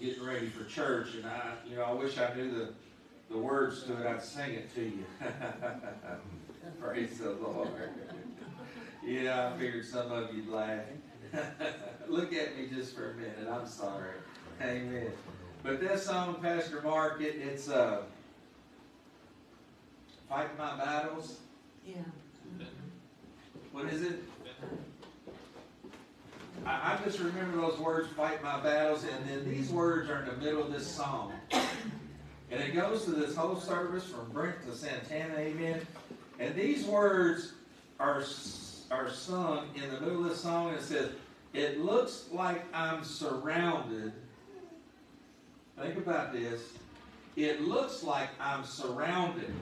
getting ready for church, and I, you know, I wish I knew the, the words to it. I'd sing it to you. <laughs> Praise the Lord. Yeah, I figured some of you'd laugh. <laughs> Look at me just for a minute. I'm sorry. Amen. But that song, Pastor Mark, it, it's uh, Fight My Battles. Yeah. What is it? I, I just remember those words, fight my battles, and then these words are in the middle of this song. And it goes to this whole service from Brent to Santana, amen. And these words are, are sung in the middle of the song, it says, It looks like I'm surrounded. Think about this. It looks like I'm surrounded.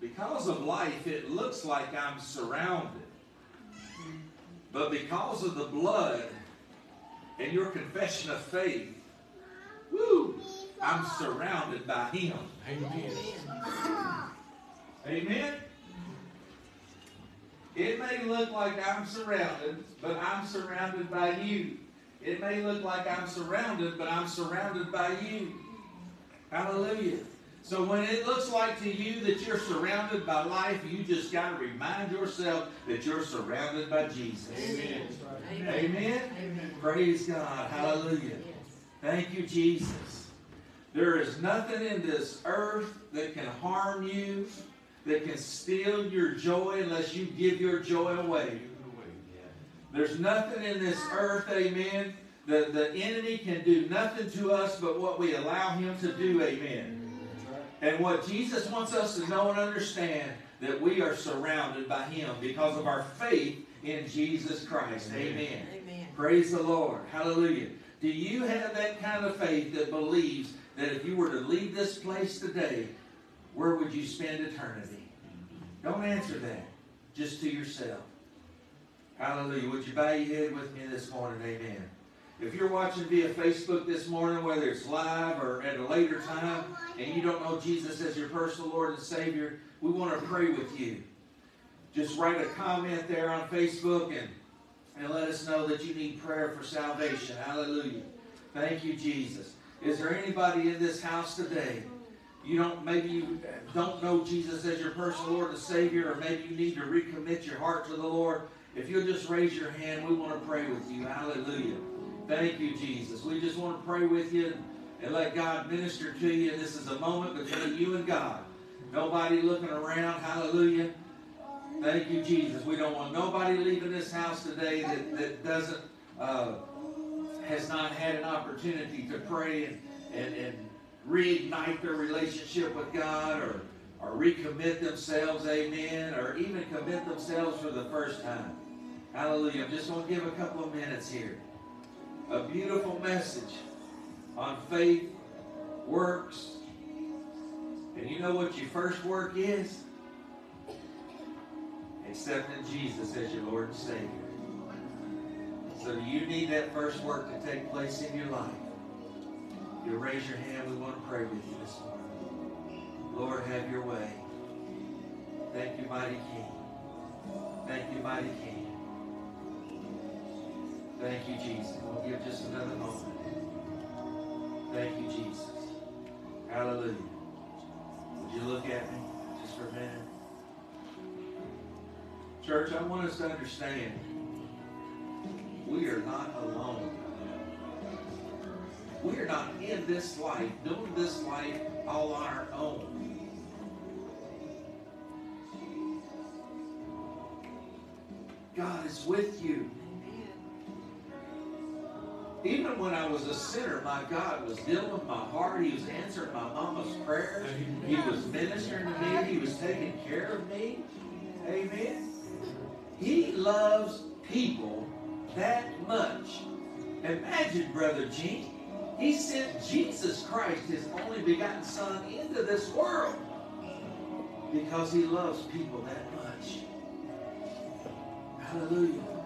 Because of life, it looks like I'm surrounded. But because of the blood and your confession of faith, woo, I'm surrounded by Him. Amen. Amen? It may look like I'm surrounded, but I'm surrounded by you. It may look like I'm surrounded, but I'm surrounded by you. Hallelujah. So when it looks like to you that you're surrounded by life, you just got to remind yourself that you're surrounded by Jesus. Amen. Amen. Amen. Praise God. Hallelujah. Yes. Thank you, Jesus. There is nothing in this earth that can harm you, that can steal your joy unless you give your joy away. There's nothing in this earth, amen. The, the enemy can do nothing to us but what we allow him to do, amen. And what Jesus wants us to know and understand that we are surrounded by him because of our faith in Jesus Christ. Amen. Amen. Praise the Lord. Hallelujah. Do you have that kind of faith that believes that if you were to leave this place today, where would you spend eternity? Don't answer that. Just to yourself. Hallelujah. Would you bow your head with me this morning? Amen. If you're watching via Facebook this morning, whether it's live or at a later time, and you don't know Jesus as your personal Lord and Savior, we want to pray with you. Just write a comment there on Facebook and, and let us know that you need prayer for salvation. Hallelujah. Thank you, Jesus. Is there anybody in this house today you don't maybe you don't know Jesus as your personal Lord and Savior, or maybe you need to recommit your heart to the Lord, if you'll just raise your hand, we want to pray with you. Hallelujah. Thank you, Jesus. We just want to pray with you and let God minister to you. This is a moment between you and God. Nobody looking around. Hallelujah. Thank you, Jesus. We don't want nobody leaving this house today that, that doesn't uh, has not had an opportunity to pray and, and, and reignite their relationship with God or, or recommit themselves, amen, or even commit themselves for the first time. Hallelujah. I'm just going to give a couple of minutes here. A beautiful message on faith, works. And you know what your first work is? Accepting Jesus as your Lord and Savior. So do you need that first work to take place in your life? You raise your hand, we want to pray with you this morning. Lord, have your way. Thank you, mighty King. Thank you, mighty King. Thank you, Jesus. We'll give just another moment. Thank you, Jesus. Hallelujah. Would you look at me just for a minute? Church, I want us to understand we are not alone. We are not in this life, doing this life all on our own. God is with you. Even when I was a sinner, my God was dealing with my heart. He was answering my mama's prayers. He was ministering to me. He was taking care of me. Amen. He loves people that much. Imagine, Brother Gene, he sent Jesus Christ, his only begotten Son, into this world because he loves people that much. Hallelujah.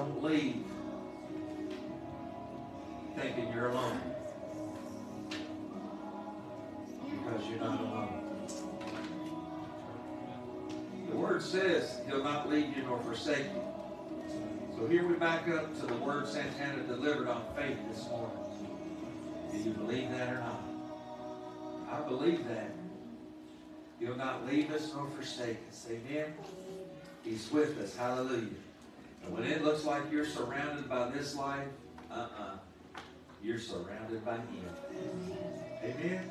Don't leave thinking you're alone because you're not alone. The word says he'll not leave you nor forsake you. So here we back up to the word Santana delivered on faith this morning. Do you believe that or not? I believe that. He'll not leave us nor forsake us. Amen. He's with us. Hallelujah. And when it looks like you're surrounded by this life, uh-uh. You're surrounded by Him. Amen.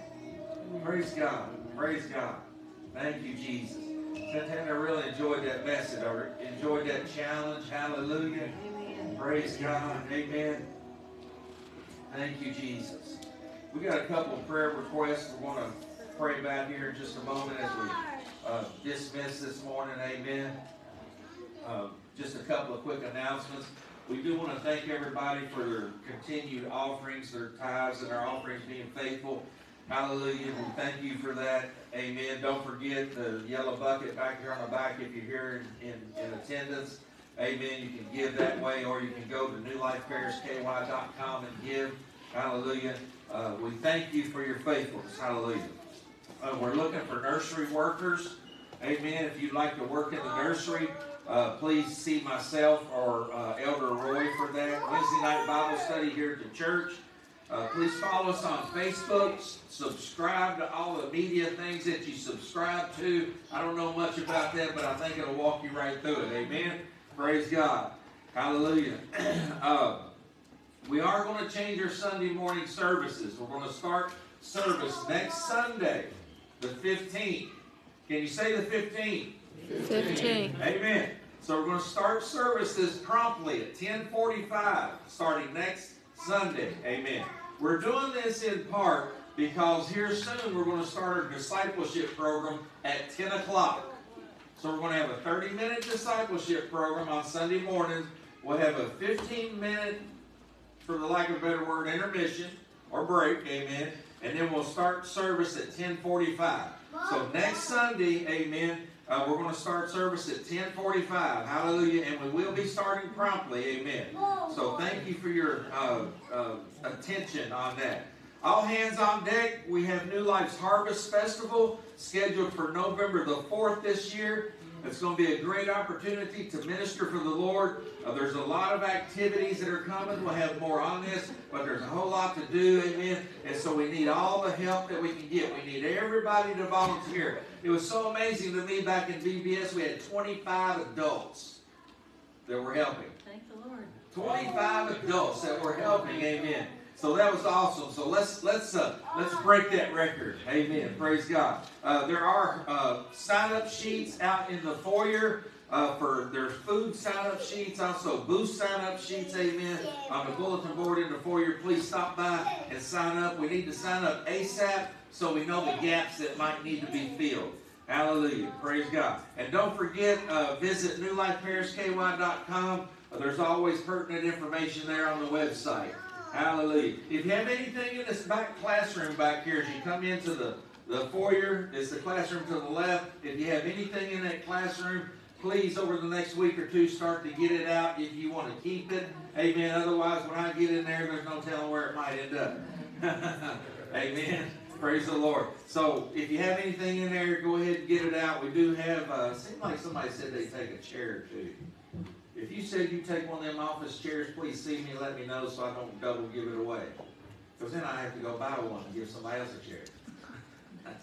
Praise God. Praise God. Thank you, Jesus. Santana, I really enjoyed that message. I enjoyed that challenge. Hallelujah. Praise God. Amen. Thank you, Jesus. We got a couple of prayer requests we want to pray about here in just a moment as we uh, dismiss this morning. Amen. Uh, just a couple of quick announcements. We do want to thank everybody for their continued offerings, their tithes, and our offerings being faithful. Hallelujah. We thank you for that. Amen. Don't forget the yellow bucket back here on the back if you're here in, in, in attendance. Amen. You can give that way or you can go to newlifeparisky.com and give. Hallelujah. Uh, we thank you for your faithfulness. Hallelujah. Uh, we're looking for nursery workers. Amen. If you'd like to work in the nursery, uh, please see myself or uh, Elder Roy for that. Wednesday night Bible study here at the church. Uh, please follow us on Facebook. S- Subscribe to all the media things that you subscribe to. I don't know much about that, but I think it'll walk you right through it. Amen. Praise God. Hallelujah. <clears throat> uh, we are going to change our Sunday morning services. We're going to start service next Sunday, the 15th. Can you say the 15th? 15. Amen. So we're going to start services promptly at 1045, starting next Sunday. Amen. We're doing this in part because here soon we're going to start our discipleship program at 10 o'clock. So we're going to have a 30-minute discipleship program on Sunday mornings. We'll have a 15-minute, for the lack of a better word, intermission or break. Amen. And then we'll start service at 1045. So next Sunday, amen, uh, we're going to start service at 1045. Hallelujah. And we will be starting promptly. Amen. So thank you for your uh, uh, attention on that. All hands on deck. We have New Life's Harvest Festival scheduled for November the 4th this year. It's going to be a great opportunity to minister for the Lord. Uh, there's a lot of activities that are coming. We'll have more on this, but there's a whole lot to do. Amen. And so we need all the help that we can get. We need everybody to volunteer. It was so amazing to me back in VBS. We had 25 adults that were helping. Thank the Lord. 25 adults that were helping. Amen. So that was awesome. So let's let's uh, let's break that record. Amen. Praise God. Uh, there are uh, sign up sheets out in the foyer. Uh, for there's food sign up sheets, also booth sign up sheets, amen. On the bulletin board in the foyer, please stop by and sign up. We need to sign up ASAP so we know the gaps that might need to be filled. Hallelujah. Praise God. And don't forget, uh, visit newlifeparisky.com. Uh, there's always pertinent information there on the website. Hallelujah. If you have anything in this back classroom back here, as you come into the, the foyer, it's the classroom to the left. If you have anything in that classroom, please, over the next week or two, start to get it out if you want to keep it. Amen. Otherwise, when I get in there, there's no telling where it might end up. <laughs> Amen. Praise the Lord. So, if you have anything in there, go ahead and get it out. We do have, uh, seemed like somebody said they take a chair or two. If you said you take one of them office chairs, please see me and let me know so I don't double give it away. Because then I have to go buy one and give somebody else a chair. <laughs>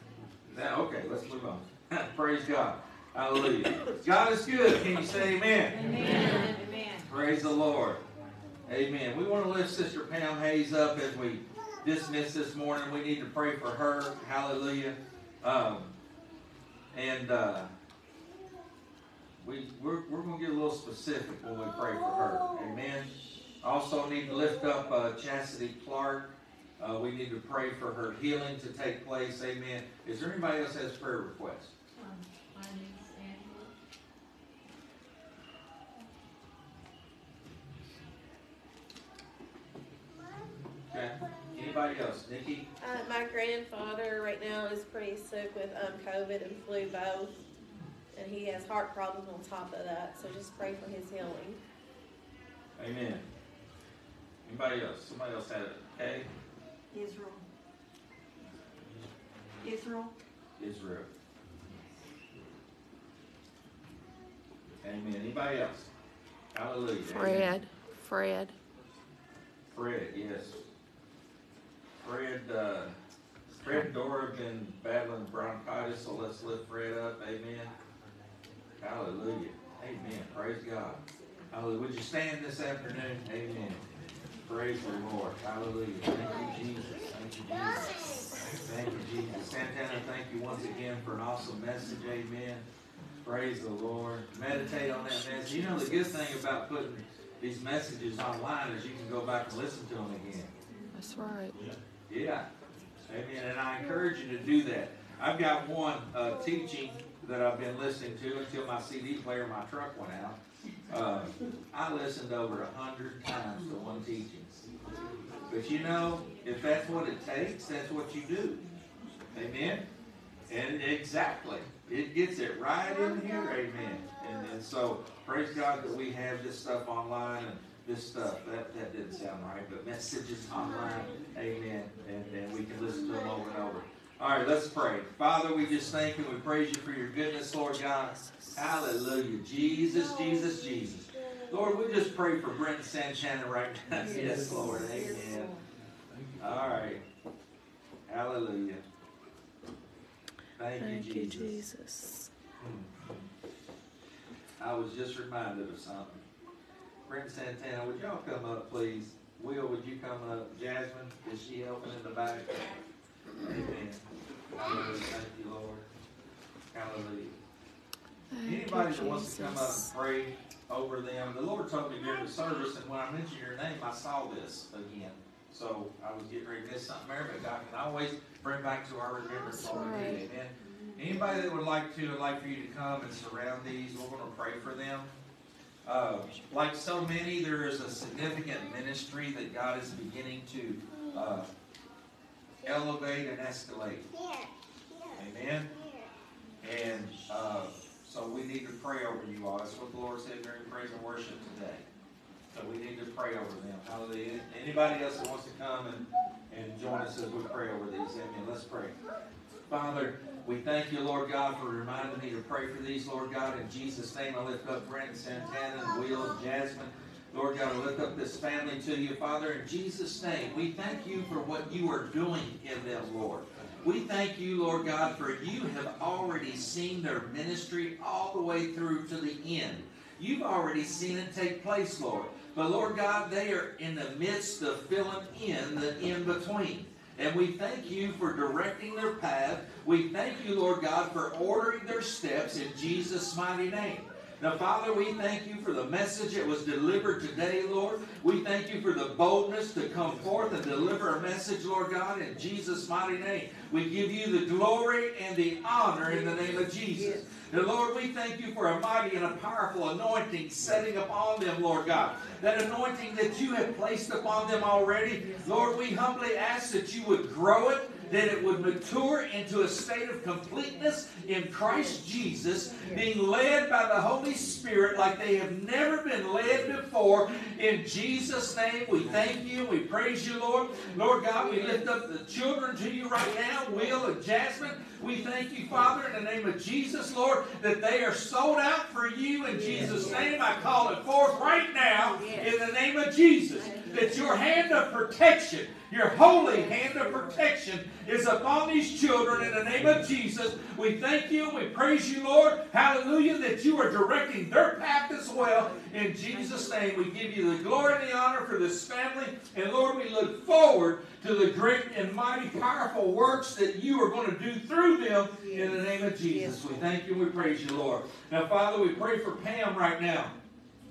Now, okay, let's move on. <laughs> Praise God. Hallelujah. God is good. Can you say amen? Amen. Amen. Praise the Lord. Amen. We want to lift Sister Pam Hayes up as we dismiss this morning. We need to pray for her. Hallelujah. Um, and uh, we, we're, we're going to get a little specific when we pray for her. Amen. Also need to lift up uh, Chastity Clark. Uh, we need to pray for her healing to take place. Amen. Is there anybody else that has prayer requests? Um, my name's Angela. Okay. Anybody else? Nikki? Uh, my grandfather right now is pretty sick with um, COVID and flu both, and he has heart problems on top of that. So just pray for his healing. Amen. Anybody else? Somebody else had it. Okay. Israel. Israel. Israel. Amen. Anybody else? Hallelujah. Amen. Fred, Fred. Fred, yes. Fred, uh, Fred Dora been battling bronchitis, so let's lift Fred up. Amen. Hallelujah. Amen. Praise God. Hallelujah. Would you stand this afternoon? Amen. Praise the Lord. Hallelujah. Thank you, Jesus. Thank you, Jesus. Thank you, Jesus. Santana, thank you once again for an awesome message. Amen. Praise the Lord. Meditate on that message. You know, the good thing about putting these messages online is you can go back and listen to them again. That's right. Yeah. Amen. And I encourage you to do that. I've got one uh, teaching that I've been listening to until my CD player my truck went out. Uh, I listened over a hundred times to one teaching. But you know, if that's what it takes, that's what you do. Amen. And exactly, it gets it right in here. Amen. And, and so praise God that we have this stuff online and this stuff. That that didn't sound right, but messages online. Amen. And, and we can listen to them over and over. All right, let's pray. Father, we just thank you. We praise you for your goodness, Lord God. Hallelujah. Jesus, Jesus, Jesus. Lord, we just pray for Brent and Sanchannon right now. <laughs> Yes, Lord. Amen. All right. Hallelujah. Thank, you, Jesus. Jesus. Hmm. I was just reminded of something. Brent Santana, would y'all come up, please? Will, would you come up? Jasmine, is she helping in the back? Amen. Hallelujah. Thank you, Lord. Hallelujah. Anybody that wants to come up and pray over them, the Lord told me during the service, and when I mentioned your name, I saw this again. So I was getting ready to miss something there, but God can always bring back to our remembrance what right. Amen. Anybody that would like to, I'd like for you to come and surround these. We're going to pray for them. Uh, like so many, there is a significant ministry that God is beginning to uh, elevate and escalate. Amen. And uh, so we need to pray over you all. That's what the Lord said during praise and worship today. So we need to pray over them. Hallelujah. Anybody else that wants to come and, and join us as we pray over these? Amen. Let's pray. Father, we thank you, Lord God, for reminding me to pray for these, Lord God. In Jesus' name, I lift up Brent and Santana and Will and Jasmine. Lord God, I lift up this family to you, Father. In Jesus' name, we thank you for what you are doing in them, Lord. We thank you, Lord God, for you have already seen their ministry all the way through to the end. You've already seen it take place, Lord. But Lord God, they are in the midst of filling in the in between. And we thank you for directing their path. We thank you, Lord God, for ordering their steps in Jesus' mighty name. Now, Father, we thank you for the message that was delivered today, Lord. We thank you for the boldness to come forth and deliver a message, Lord God, in Jesus' mighty name. We give you the glory and the honor in the name of Jesus. And Lord, we thank you for a mighty and a powerful anointing setting upon them, Lord God. That anointing that you have placed upon them already. Lord, we humbly ask that you would grow it, that it would mature into a state of completeness in Christ Jesus, being led by the Holy Spirit like they have never been led before. In Jesus' name, we thank you. We praise you, Lord. Lord God, we lift up the children to you right now, Will and Jasmine. We thank you, Father, in the name of Jesus, Lord, that they are sold out for you. In Jesus' name, I call it forth right now, in the name of Jesus, that your hand of protection, your holy hand of protection is upon these children in the name of Jesus. We thank you. We praise you, Lord. Hallelujah, that you are directing their path as well. In Jesus' name, we give you the glory and the honor for this family. And Lord, we look forward to the great and mighty, powerful works that you are going to do through them in the name of Jesus. We thank you and we praise you, Lord. Now, Father, we pray for Pam right now.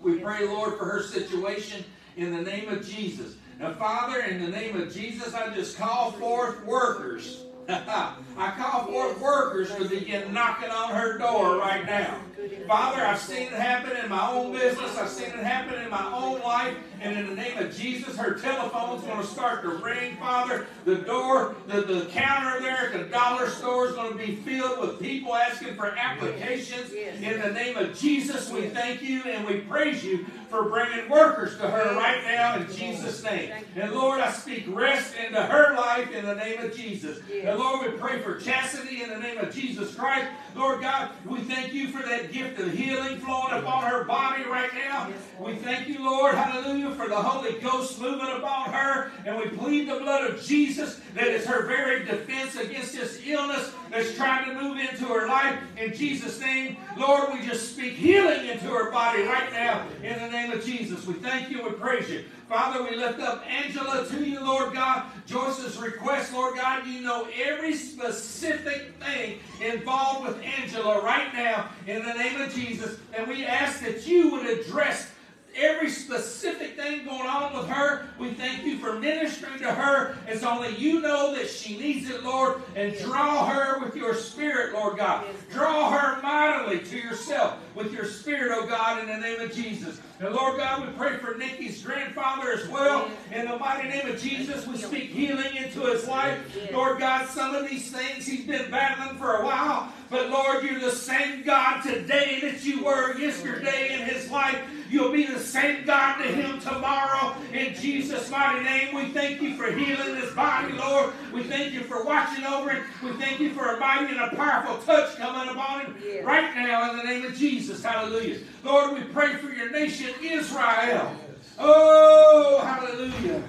We pray, Lord, for her situation in the name of Jesus. Now, Father, in the name of Jesus, I just call forth workers. <laughs> I call forth workers to begin knocking on her door right now. Father, I've seen it happen in my own business. I've seen it happen in my own life. And in the name of Jesus, her telephone's going to start to ring, Father. The door, the, the counter there at the dollar store is going to be filled with people asking for applications. In the name of Jesus, we thank you and we praise you for bringing workers to her right now in Jesus' name. And Lord, I speak rest into her life in the name of Jesus. And Lord, we pray for Chastity in the name of Jesus Christ. Lord God, we thank you for that gift of healing flowing upon her body right now. We thank you, Lord, hallelujah, for the Holy Ghost moving upon her. And we plead the blood of Jesus that is her very defense against this illness that's trying to move into her life. In Jesus' name, Lord, we just speak healing into her body right now in the name of Jesus. We thank you and we praise you. Father, we lift up Angela to you, Lord God. Joyce's request, Lord God, you know every specific thing involved with Angela right now in the name of Jesus. And we ask that you would address every specific thing going on with her. We thank you for ministering to her. It's only you know that she needs it, Lord. And draw her with your spirit, Lord God. Draw her mightily to yourself with your spirit, oh God, in the name of Jesus. And Lord God, we pray for Nikki's grandfather as well. In the mighty name of Jesus, we speak healing into his life. Lord God, some of these things he's been battling for a while. But Lord, you're the same God today that you were yesterday in his life. You'll be the same God to him tomorrow. In Jesus' mighty name, we thank you for healing his body, Lord. We thank you for watching over him. We thank you for a mighty and a powerful touch coming upon him right now in the name of Jesus. Hallelujah. Lord, we pray for your nation, Israel. Oh, hallelujah.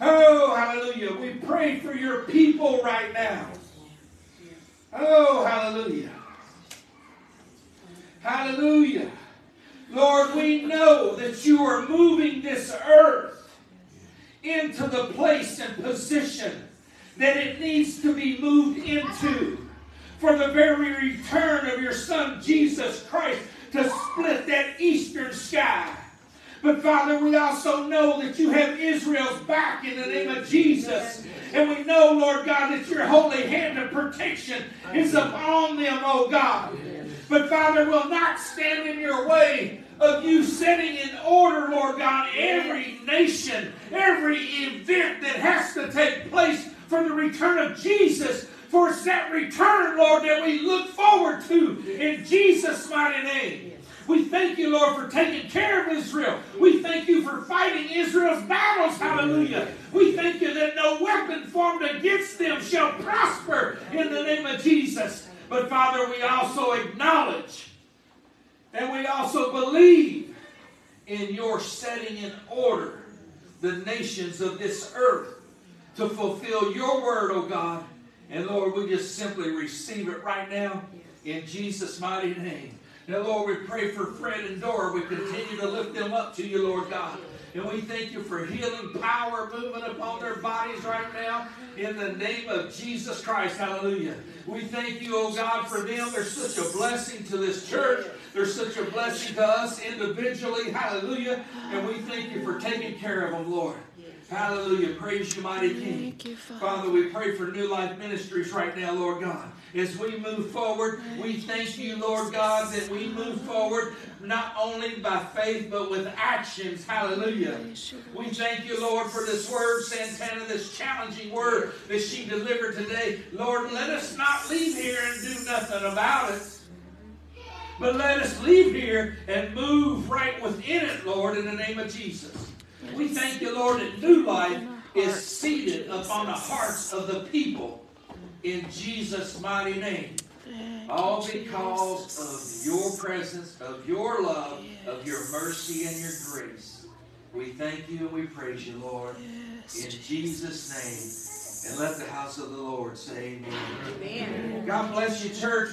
Oh, hallelujah. We pray for your people right now. Oh, hallelujah. Hallelujah. Lord, we know that you are moving this earth into the place and position that it needs to be moved into for the very return of your Son, Jesus Christ, to split that eastern sky. But Father, we also know that you have Israel's back in the name of Jesus. And we know, Lord God, that your holy hand of protection is upon them, oh God. But Father, we'll not stand in your way of you setting in order, Lord God, every nation, every event that has to take place for the return of Jesus. For it's that return, Lord, that we look forward to in Jesus' mighty name. We thank you, Lord, for taking care of Israel. We thank you for fighting Israel's battles. Hallelujah. We thank you that no weapon formed against them shall prosper in the name of Jesus. But Father, we also acknowledge and we also believe in your setting in order the nations of this earth to fulfill your word, oh God. And Lord, we just simply receive it right now in Jesus' mighty name. Now, Lord, we pray for Fred and Dora. We continue to lift them up to you, Lord God. And we thank you for healing power moving upon their bodies right now in the name of Jesus Christ. Hallelujah. We thank you, oh God, for them. They're such a blessing to this church. They're such a blessing to us individually. Hallelujah. And we thank you for taking care of them, Lord. Hallelujah. Praise you, mighty King. Father, we pray for New Life Ministries right now, Lord God. As we move forward, we thank you, Lord God, that we move forward not only by faith, but with actions. Hallelujah. We thank you, Lord, for this word, Santana, this challenging word that she delivered today. Lord, let us not leave here and do nothing about it. But let us leave here and move right within it, Lord, in the name of Jesus. We thank you, Lord, that new life is seated upon the hearts of the people in Jesus' mighty name. All because of your presence, of your love, of your mercy and your grace. We thank you and we praise you, Lord, in Jesus' name. And let the house of the Lord say amen. Amen. God bless you, church.